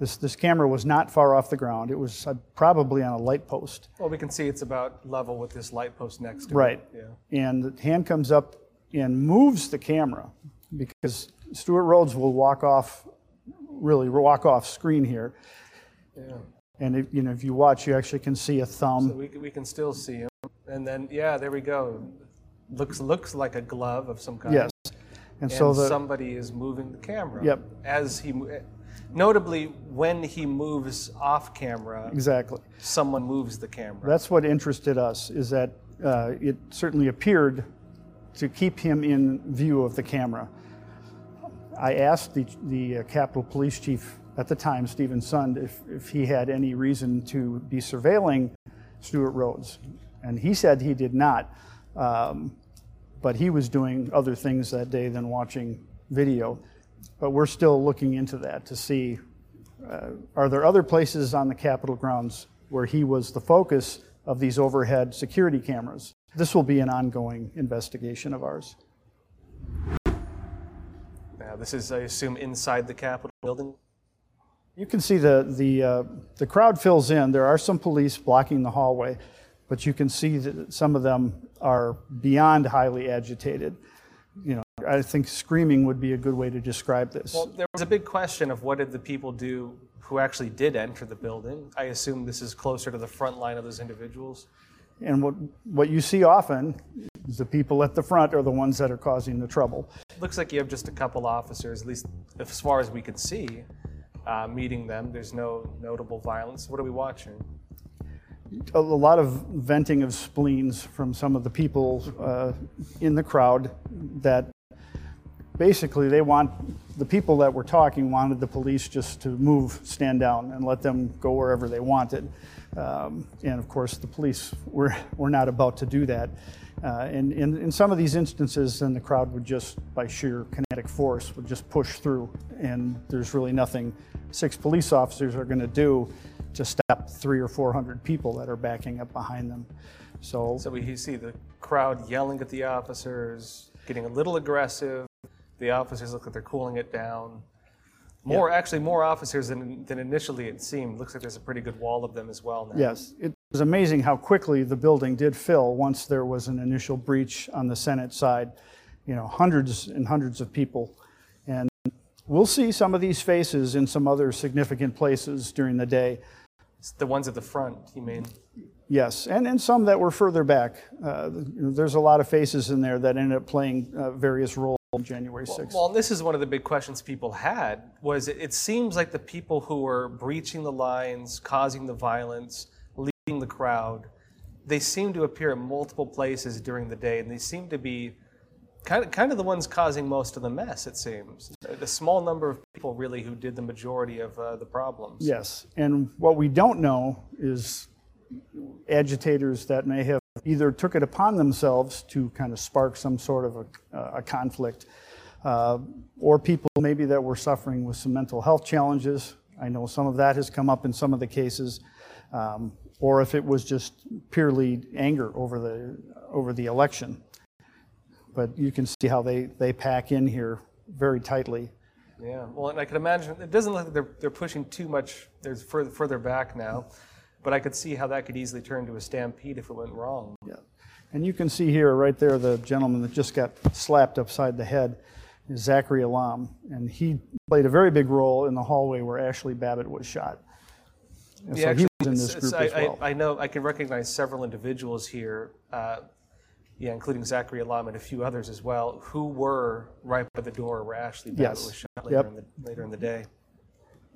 This, this camera was not far off the ground. It was uh, probably on a light post. Well, we can see it's about level with this light post next to Right. it. Right. Yeah. And the hand comes up and moves the camera because Stewart Rhodes will walk off, really walk off screen here. And if, you know, if you watch, you actually can see a thumb. So we, we can still see him. And then, yeah, there we go. Looks looks like a glove of some kind. yes. And And so the, somebody is moving the camera. Yep. As he, notably, when he moves off camera, exactly. someone moves the camera. That's what interested us, is that uh, it certainly appeared to keep him in view of the camera. I asked the, the uh, Capitol Police Chief at the time, Steven Sund, if, if he had any reason to be surveilling Stewart Rhodes. And he said he did not. Um, but he was doing other things that day than watching video. But we're still looking into that to see uh, are there other places on the Capitol grounds where he was the focus of these overhead security cameras? This will be an ongoing investigation of ours. This is, I assume, inside the Capitol building. You can see the, the, uh, the crowd fills in. There are some police blocking the hallway, but you can see that some of them are beyond highly agitated. You know, I think screaming would be a good way to describe this. Well, there was a big question of what did the people do who actually did enter the building. I assume this is closer to the front line of those individuals. And what, what you see often the people at the front are the ones that are causing the trouble. Looks like you have just a couple officers, at least as far as we could see, uh, meeting them. There's no notable violence. What are we watching? A, a lot of venting of spleens from some of the people uh, in the crowd that basically they want the people that were talking wanted the police just to move, stand down, and let them go wherever they wanted. Um, and of course, the police were, were not about to do that. Uh, and, and in some of these instances, then the crowd would just, by sheer kinetic force, would just push through. And there's really nothing six police officers are going to do to stop three or four hundred people that are backing up behind them. So, So we see the crowd yelling at the officers, getting a little aggressive. The officers look like they're cooling it down. More, actually, more officers than, than initially it seemed. Looks like there's a pretty good wall of them as well now. Yes, it was amazing how quickly the building did fill once there was an initial breach on the Senate side. You know, hundreds and hundreds of people. And we'll see some of these faces in some other significant places during the day. It's the ones at the front, you mean? Yes, and, and some that were further back. Uh, there's a lot of faces in there that ended up playing uh, various roles January 6th. Well, this is one of the big questions people had was it, it seems like the people who were breaching the lines, causing the violence, leading the crowd, they seem to appear at multiple places during the day, and they seem to be kind of, kind of the ones causing most of the mess, it seems. A small number of people really who did the majority of uh, the problems. Yes, and what we don't know is agitators that may have either took it upon themselves to kind of spark some sort of a, a conflict, uh, or people maybe that were suffering with some mental health challenges. I know some of that has come up in some of the cases, um, or if it was just purely anger over the over the election. But you can see how they, they pack in here very tightly. Yeah, well, and I can imagine it doesn't look like they're, they're pushing too much. There's further, further back now, but I could see how that could easily turn to a stampede if it went wrong. Yeah. And you can see here, right there, the gentleman that just got slapped upside the head is Zachary Alam. And he played a very big role in the hallway where Ashley Babbitt was shot. And so he was in this group I, as well. I, I know I can recognize several individuals here, uh, yeah, including Zachary Alam and a few others as well, who were right by the door where Ashley Babbitt Yes. was shot later, Yep. in the, later in the day.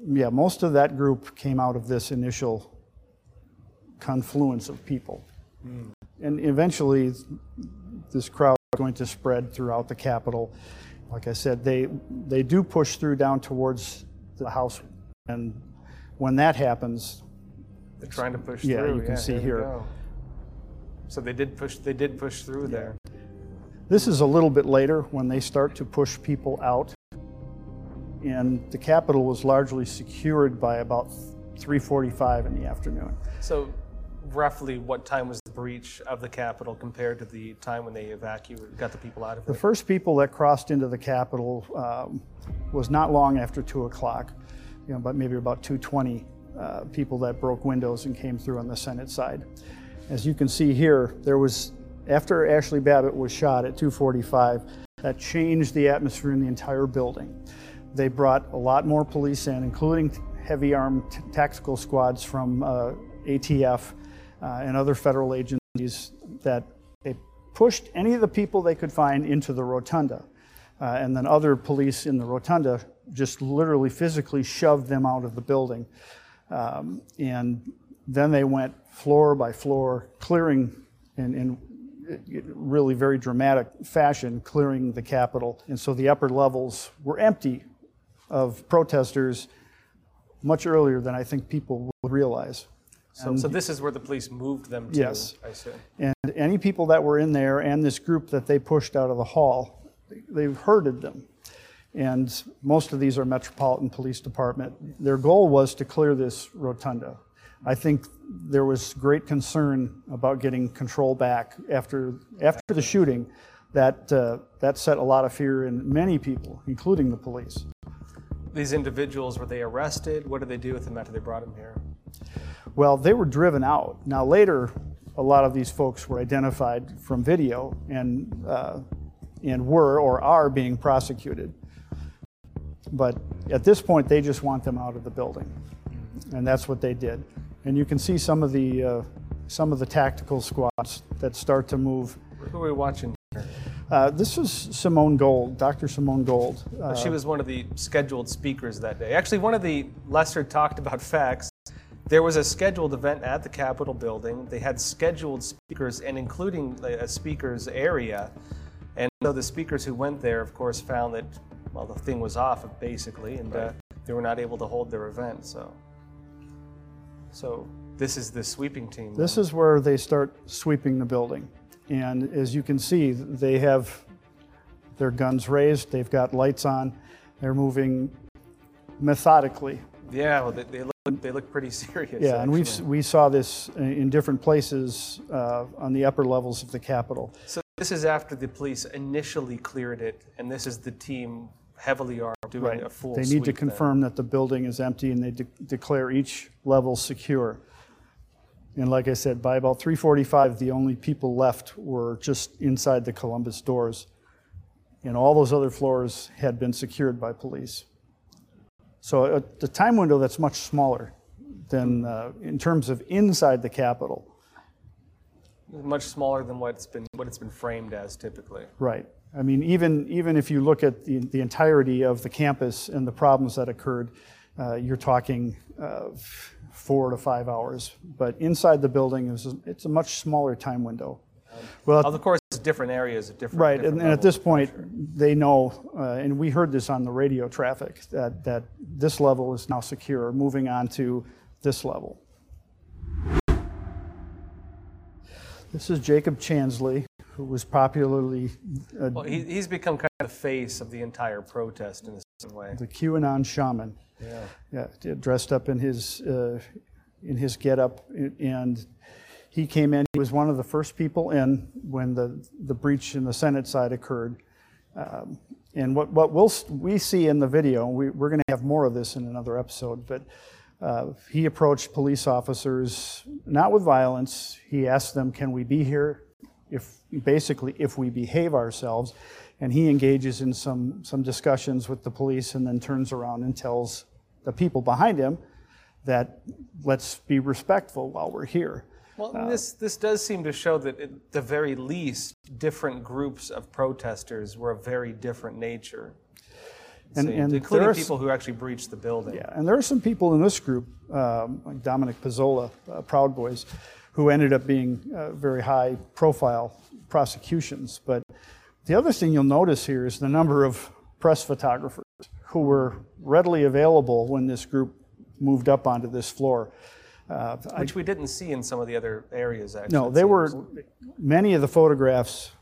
yeah, most of that group came out of this initial confluence of people. And eventually, this crowd is going to spread throughout the Capitol. Like I said, they, they do push through down towards the House. And when that happens, They're trying to push Yeah, through. you can see here. So they did push. They did push through there. This is a little bit later when they start to push people out. And the Capitol was largely secured by about 3:45 in the afternoon. So, roughly, what time was the breach of the Capitol compared to the time when they evacuated, got the people out of it? The first people that crossed into the Capitol um, was not long after 2 o'clock, you know, but maybe about 2:20 uh, people that broke windows and came through on the Senate side. As you can see here, there was after Ashley Babbitt was shot at 2:45, that changed the atmosphere in the entire building. They brought a lot more police in, including heavy armed t- tactical squads from uh, ATF and other federal agencies that they pushed any of the people they could find into the rotunda. Uh, and then other police in the rotunda just literally physically shoved them out of the building. Um, and then they went floor by floor, clearing in, in really very dramatic fashion, clearing the Capitol. And so the upper levels were empty of protesters much earlier than I think people would realize. So, so this is where the police moved them to. Yes. I see. And any people that were in there and this group that they pushed out of the hall, they herded them. and most of these are Metropolitan Police Department. Their goal was to clear this rotunda. I think there was great concern about getting control back after, after the shooting. That, uh, that set a lot of fear in many people, including the police. These individuals, were they arrested? What did they do with them after they brought them here? Well, they were driven out. Now, later, a lot of these folks were identified from video and, uh, and were or are being prosecuted. But at this point, they just want them out of the building. And that's what they did. And you can see some of the, uh, some of the tactical squads that start to move. Who are we watching? Uh, this is Simone Gold, Dr. Simone Gold. Uh, she was one of the scheduled speakers that day. Actually, one of the lesser talked about facts there was a scheduled event at the Capitol building. They had scheduled speakers and including a speakers area. And so the speakers who went there, of course, found that, well, the thing was off basically, and uh, they were not able to hold their event. So, so this is the sweeping team. This is where they start sweeping the building. And as you can see, they have their guns raised, they've got lights on, they're moving methodically. Yeah, well, they, they look, they look pretty serious. Yeah, and we we saw this in different places uh, on the upper levels of the Capitol. So this is after the police initially cleared it, and this is the team heavily armed doing right. a full They need to confirm that the building is empty, and they de- declare each level secure. And like I said, by about 3:45, the only people left were just inside the Columbus doors, and all those other floors had been secured by police. So uh, the time window that's much smaller than uh, in terms of inside the Capitol. Much smaller than what it's been what it's been framed as typically. Right. I mean, even even if you look at the, the entirety of the campus and the problems that occurred, uh, you're talking uh, four to five hours. But inside the building is it's a much smaller time window. Well, of course, different areas at different. Right, different and, and at this point, pressure. they know, uh, and we heard this on the radio traffic that that this level is now secure. Moving on to this level. This is Jacob Chansley, who was popularly uh, Well, he, he's become kind of the face of the entire protest in a certain way. the QAnon shaman. Yeah. Yeah, dressed up in his uh, in his getup, and he came in. He was one of the first people in when the the breach in the Senate side occurred. Um, and what what we'll, we see in the video, we, we're going to have more of this in another episode, but. Uh, he approached police officers not with violence. He asked them, "Can we be here? If basically, if we behave ourselves." And he engages in some some discussions with the police, and then turns around and tells the people behind him that let's be respectful while we're here. Well, Uh, this this does seem to show that at the very least, different groups of protesters were of very different nature. And- seems, and including there's- people who actually breached the building. Yeah, and there are some people in this group, um, like Dominic Pezzola, uh, Proud Boys, who ended up being uh, very high profile prosecutions. But the other thing you'll notice here is the number of press photographers who were readily available when this group moved up onto this floor. Uh, I- Which we didn't see in some of the other areas, actually. no, they were, many of the photographs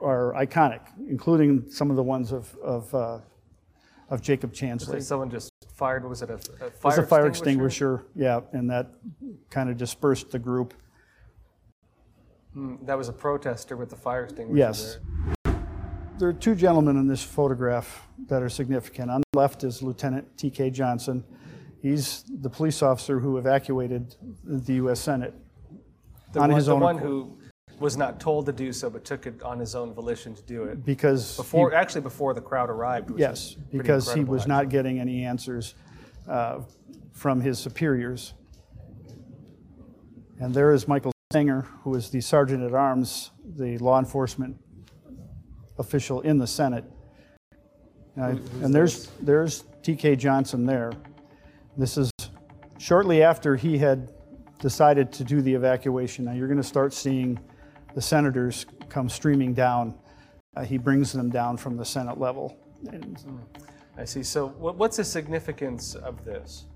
are iconic, including some of the ones of, of, uh, of Jacob Chansley. someone just fired, was it a, a fire, It was a fire extinguisher? extinguisher, yeah, and that kind of dispersed the group. Hmm, That was a protester with the fire extinguisher. Yes. there. There are two gentlemen in this photograph that are significant. On the left is Lieutenant T.K. Johnson. He's the police officer who evacuated the U.S. Senate The on one, his the one accord. who was not told to do so, but took it on his own volition to do it. because Before, he- actually, before the crowd arrived. yes, because he was actually. not getting any answers uh, from his superiors. And there is Michael Stenger, who is the sergeant at arms, the law enforcement official in the Senate. Uh, and there's there's T.K. Johnson there. This is shortly after he had decided to do the evacuation. Now you're going to start seeing the senators come streaming down. Uh, he brings them down from the Senate level. And, I see. So, what's the significance of this?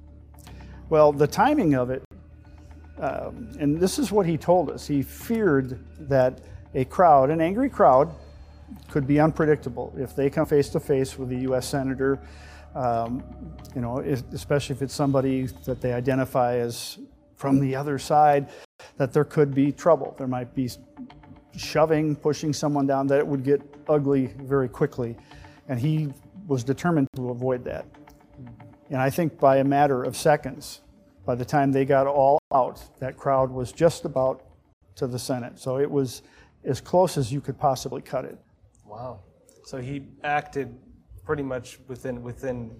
well, the timing of it, um, and this is what he told us. He feared that a crowd, an angry crowd, could be unpredictable. If they come face to face with a U.S. senator, um, you know, especially if it's somebody that they identify as from the other side, that there could be trouble. There might be shoving, pushing someone down, that it would get ugly very quickly. And he was determined to avoid that. And I think by a matter of seconds, by the time they got all out, that crowd was just about to the Senate. So it was as close as you could possibly cut it. Wow. So he acted pretty much within within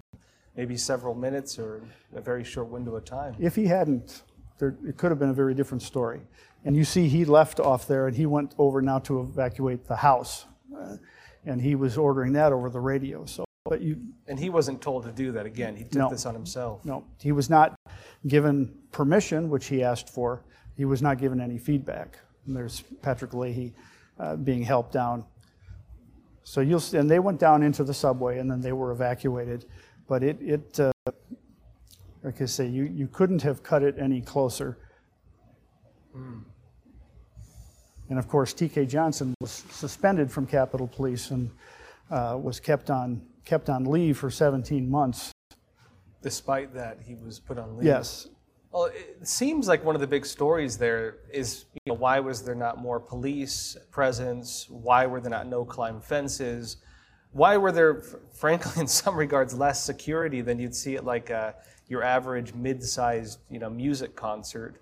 maybe several minutes or a very short window of time. If he hadn't, there, it could have been a very different story. And you see, he left off there and he went over now to evacuate the house. Uh, and he was ordering that over the radio. So, but you, And he wasn't told to do that again. He took No. this on himself. no, he was not given permission, which he asked for. He was not given any feedback. And there's Patrick Leahy uh, being helped down. So you'll, and they went down into the subway and then they were evacuated. But it, it uh, like I say, you, you couldn't have cut it any closer. And of course, T.K. Johnson was suspended from Capitol Police and uh, was kept on, kept on leave for 17 months. Despite that, he was put on leave. Yes, Well, it seems like one of the big stories there is you know, why was there not more police presence? Why were there not no climb fences? Why were there, frankly, in some regards, less security than you'd see at like uh, your average mid-sized you know music concert?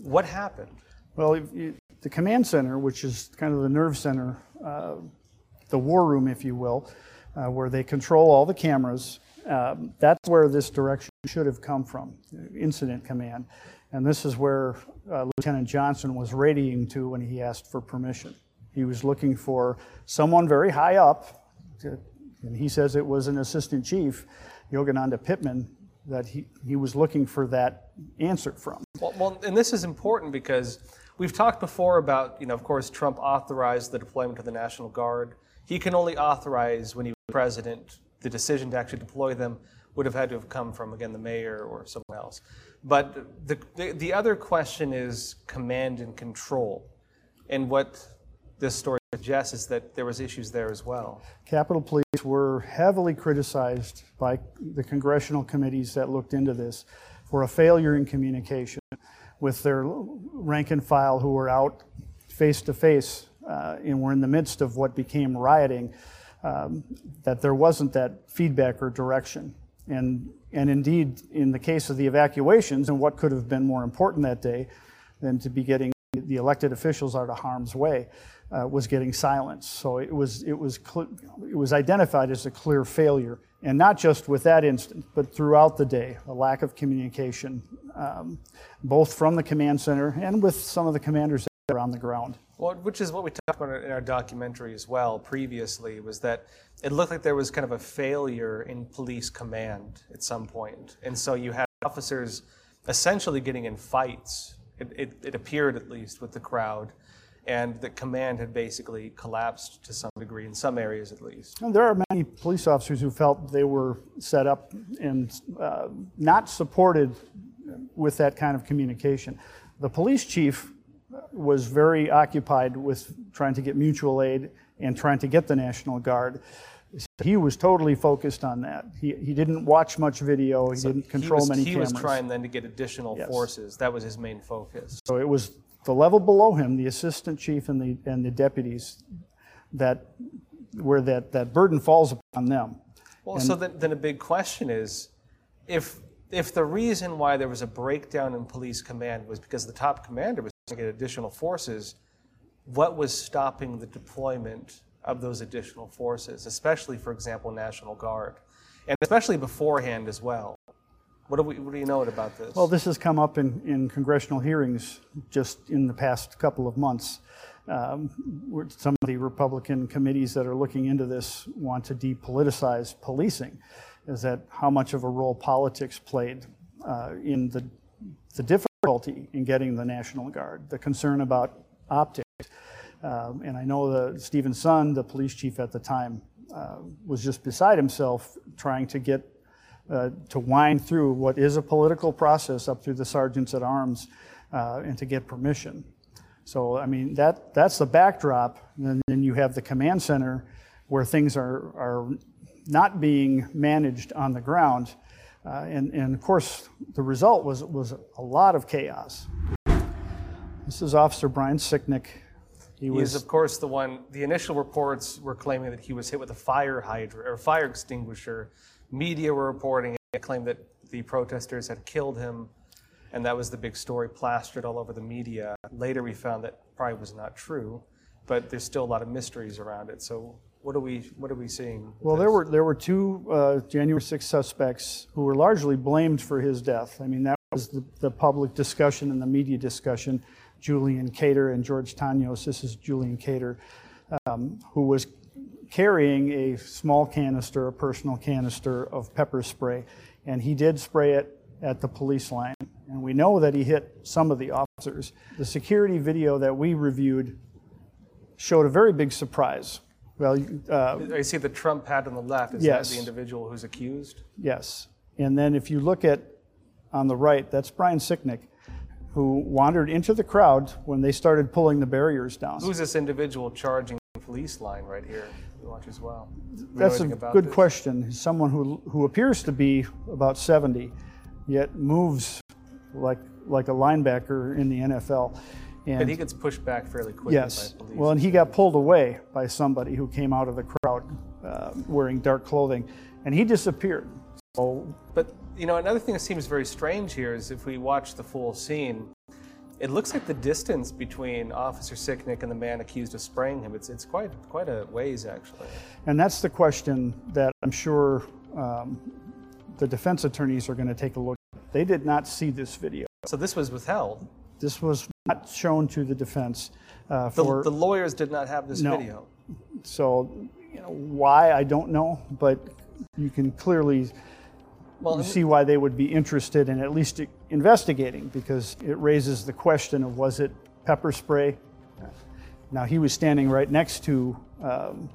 What happened? Well, you, the command center, which is kind of the nerve center, uh, the war room, if you will, uh, where they control all the cameras, um, that's where this direction should have come from, incident command. And this is where uh, Lieutenant Johnson was radiating to when he asked for permission. He was looking for someone very high up, to, and he says it was an assistant chief, Yogananda Pittman, that he, he was looking for that answer from. Well, well, and this is important because we've talked before about, you know, of course, Trump authorized the deployment of the National Guard. He can only authorize when he was president. The decision to actually deploy them would have had to have come from, again, the mayor or someone else. But the, the, the other question is command and control. And what this story suggests is that there was issues there as well. Capitol Police were heavily criticized by the congressional committees that looked into this for a failure in communication with their rank and file who were out face to face uh, and were in the midst of what became rioting, um, that there wasn't that feedback or direction. And, and indeed, in the case of the evacuations, and what could have been more important that day than to be getting the elected officials out of harm's way, uh, was getting silence. So it was, it, was cl- it was identified as a clear failure, and not just with that instant, but throughout the day, a lack of communication, um, both from the command center and with some of the commanders that were on the ground. Well, which is what we talked about in our documentary as well previously, was that it looked like there was kind of a failure in police command at some point. And so you had officers essentially getting in fights, it, it, it appeared at least, with the crowd. And the command had basically collapsed to some degree, in some areas at least. And there are many police officers who felt they were set up and uh, not supported with that kind of communication. The police chief was very occupied with trying to get mutual aid and trying to get the National Guard. He was totally focused on that. He, he didn't watch much video. He didn't control he was, many he cameras. was trying then to get additional Yes. forces. That was his main focus. So it was the level below him, the assistant chief and the, and the deputies, that where that, that burden falls upon them. Well, so then, then a big question is, if if the reason why there was a breakdown in police command was because the top commander was get additional forces, what was stopping the deployment of those additional forces, especially, for example, National Guard, and especially beforehand as well? What do we what do you know about this? Well, this has come up in, in congressional hearings just in the past couple of months. Um, some of the Republican committees that are looking into this want to depoliticize policing. Is that how much of a role politics played uh, in the, the difficulty in getting the National Guard, the concern about optics? Um, and I know that Steven Sund, the police chief at the time, uh, was just beside himself trying to get uh, to wind through what is a political process up through the sergeants at arms uh, and to get permission. So, I mean, that, that's the backdrop. And then you have the command center where things are, are not being managed on the ground. Uh, and, and of course, the result was, was a lot of chaos. This is Officer Brian Sicknick. He was, of course, the one. The initial reports were claiming that he was hit with a fire hydrant or fire extinguisher. Media were reporting it, claimed that the protesters had killed him, and that was the big story plastered all over the media. Later, we found that probably was not true, but there's still a lot of mysteries around it. So, what are we what are we seeing? Well, there were there were two uh, January 6 suspects who were largely blamed for his death. I mean, that was the, the public discussion and the media discussion. Julian Khater and George Tanios. This is Julian Khater, um, who was carrying a small canister, a personal canister of pepper spray, and he did spray it at the police line. And we know that he hit some of the officers. The security video that we reviewed showed a very big surprise. Well, uh, I see the Trump hat on the left. Is Yes. that the individual who's accused? Yes. And then if you look at on the right, that's Brian Sicknick, who wandered into the crowd when they started pulling the barriers down. Who's this individual charging the police line right here? You watch as well. We That's a good this? question. Someone who, who appears to be about 70, yet moves like, like a linebacker in the NFL. And But he gets pushed back fairly quickly yes. by police. Well, and he got pulled away by somebody who came out of the crowd uh, wearing dark clothing, and he disappeared. So But you know, another thing that seems very strange here is if we watch the full scene, it looks like the distance between Officer Sicknick and the man accused of spraying him. It's it's quite quite a ways actually. And that's the question that I'm sure um, the defense attorneys are going to take a look at. They did not see this video. So this was withheld. This was not shown to the defense uh, The, for the lawyers did not have this No. video. so you know, why I don't know, but you can clearly Well, see why they would be interested in at least investigating because it raises the question of was it pepper spray? Now he was standing right next to um,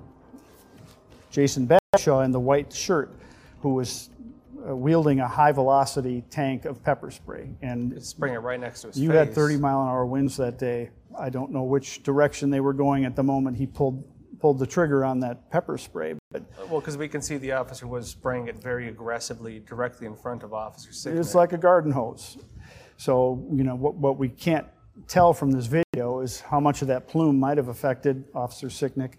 Jason Bagshaw in the white shirt, who was wielding a high velocity tank of pepper spray. And spraying it right next to his you face. had 30 mile an hour winds that day. I don't know which direction they were going at the moment he pulled pulled the trigger on that pepper spray, but Well, because we can see the officer was spraying it very aggressively directly in front of Officer Sicknick. It's like a garden hose. So, you know, what, what we can't tell from this video is how much of that plume might have affected Officer Sicknick,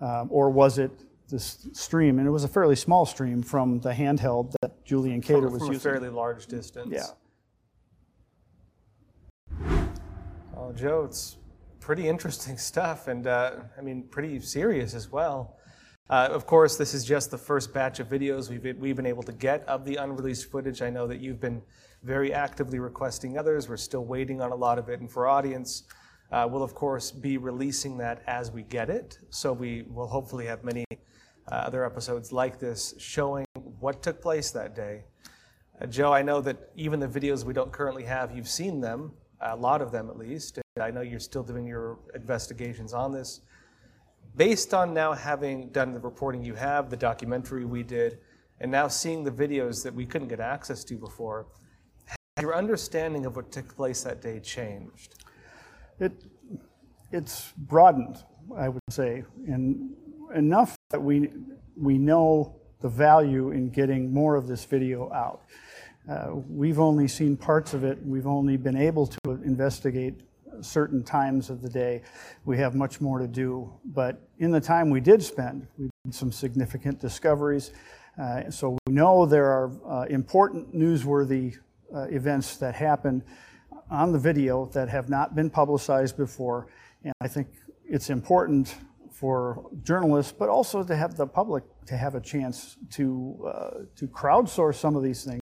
um, or was it this stream? And it was a fairly small stream from the handheld that Julian Khater from, was from a fairly large distance. Yeah. Oh, Joe, it's pretty interesting stuff, and uh, I mean, pretty serious as well. Uh, of course, this is just the first batch of videos we've been, we've been able to get of the unreleased footage. I know that you've been very actively requesting others. We're still waiting on a lot of it, and for audience, uh, we'll of course be releasing that as we get it. So we will hopefully have many other episodes like this showing what took place that day. Uh, Joe, I know that even the videos we don't currently have, you've seen them, a lot of them at least. And I know you're still doing your investigations on this. Based on now having done the reporting you have, the documentary we did, and now seeing the videos that we couldn't get access to before, has your understanding of what took place that day changed? It, it's broadened, I would say, and enough that we, we know the value in getting more of this video out. Uh, we've only seen parts of it. We've only been able to investigate certain times of the day. We have much more to do. But in the time we did spend, we did some significant discoveries. Uh, so we know there are uh, important, newsworthy uh, events that happen on the video that have not been publicized before. And I think it's important for journalists, but also to have the public to have a chance to, uh, to crowdsource some of these things.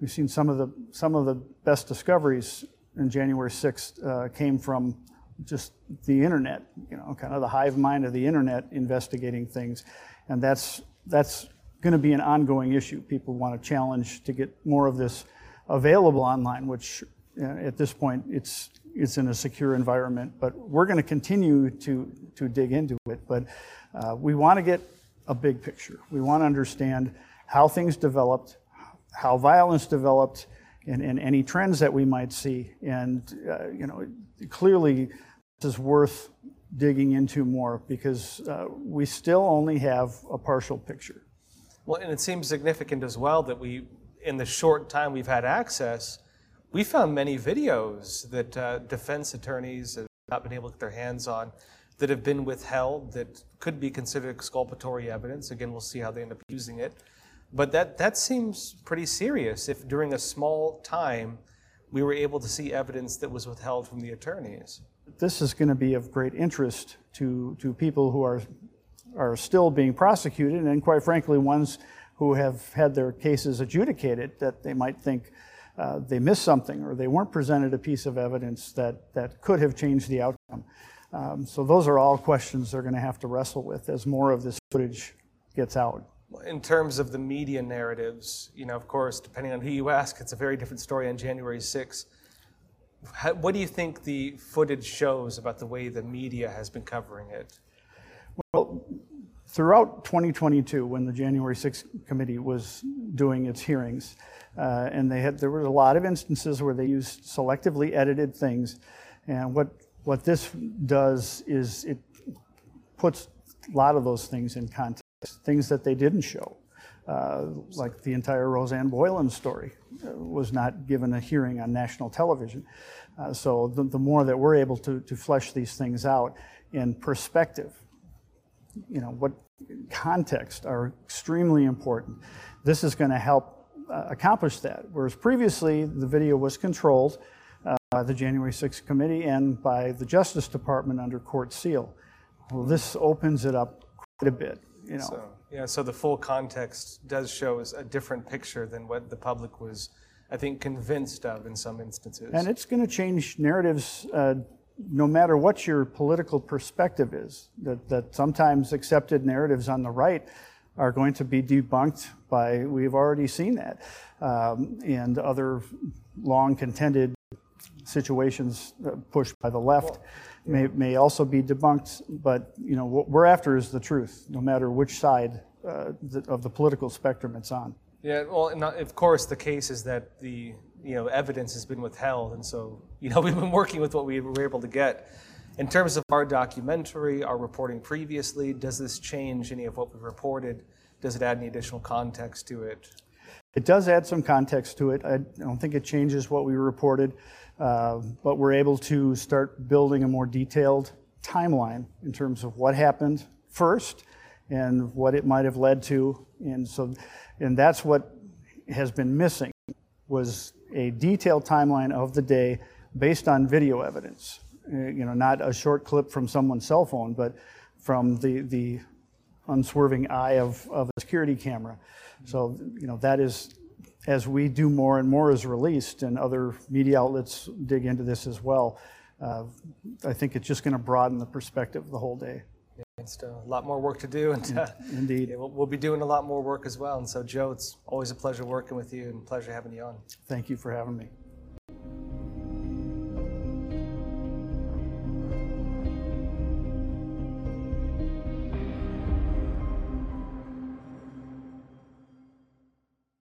We've seen some of the, some of the best discoveries in January 6th uh, came from just the internet, you know, kind of the hive mind of the internet investigating things. And that's, that's going to be an ongoing issue. People want to challenge to get more of this available online, which at this point it's, it's in a secure environment. But we're going to continue to, to dig into it. But uh, we want to get a big picture. We want to understand how things developed, how violence developed, and, and any trends that we might see. And, uh, you know, clearly this is worth digging into more because uh, we still only have a partial picture. Well, and it seems significant as well that we, in the short time we've had access, we found many videos that uh, defense attorneys have not been able to get their hands on that have been withheld that could be considered exculpatory evidence. Again, we'll see how they end up using it. But that, that seems pretty serious if during a small time we were able to see evidence that was withheld from the attorneys. This is going to be of great interest to, to people who are, are still being prosecuted, and quite frankly, ones who have had their cases adjudicated that they might think uh, they missed something or they weren't presented a piece of evidence that, that could have changed the outcome. Um, so, those are all questions they're going to have to wrestle with as more of this footage gets out. In terms of the media narratives, you know, of course, depending on who you ask, it's a very different story on January 6th. How, what do you think the footage shows about the way the media has been covering it? Well, throughout 2022, when the January 6th committee was doing its hearings, uh, and they had there were a lot of instances where they used selectively edited things, and what what this does is it puts a lot of those things in context, things that they didn't show. Uh, like the entire Rosanne Boyland story uh, was not given a hearing on national television. Uh, so the, the, more that we're able to, to flesh these things out in perspective, you know, what context are extremely important. This is going to help accomplish that. Whereas previously the video was controlled uh, by the January 6th committee and by the Justice Department under court seal. Well, this opens it up quite a bit, you know. So, yeah, so the full context does show us a different picture than what the public was, I think, convinced of in some instances. And it's going to change narratives uh, no matter what your political perspective is. That, that sometimes accepted narratives on the right are going to be debunked by, we've already seen that, um, and other long contended situations uh, pushed by the left may, may also be debunked. But you know what we're after is the truth, no matter which side uh, the, of the political spectrum it's on. Yeah, well, and of course, the case is that the you know evidence has been withheld, and so you know we've been working with what we were able to get. In terms of our documentary, our reporting previously, does this change any of what we reported? Does it add any additional context to it? It does add some context to it. I don't think it changes what we reported. Uh, but we're able to start building a more detailed timeline in terms of what happened first and what it might have led to. And so, and that's what has been missing was a detailed timeline of the day based on video evidence. Uh, you know, not a short clip from someone's cell phone, but from the, the unswerving eye of, of a security camera. So, you know, that is as we do more and more is released and other media outlets dig into this as well, uh, I think it's just going to broaden the perspective of the whole day. Yeah, it's a lot more work to do, and uh, indeed, yeah, we'll, we'll, be doing a lot more work as well. And so, Joe, it's always a pleasure working with you and pleasure having you on. Thank you for having me.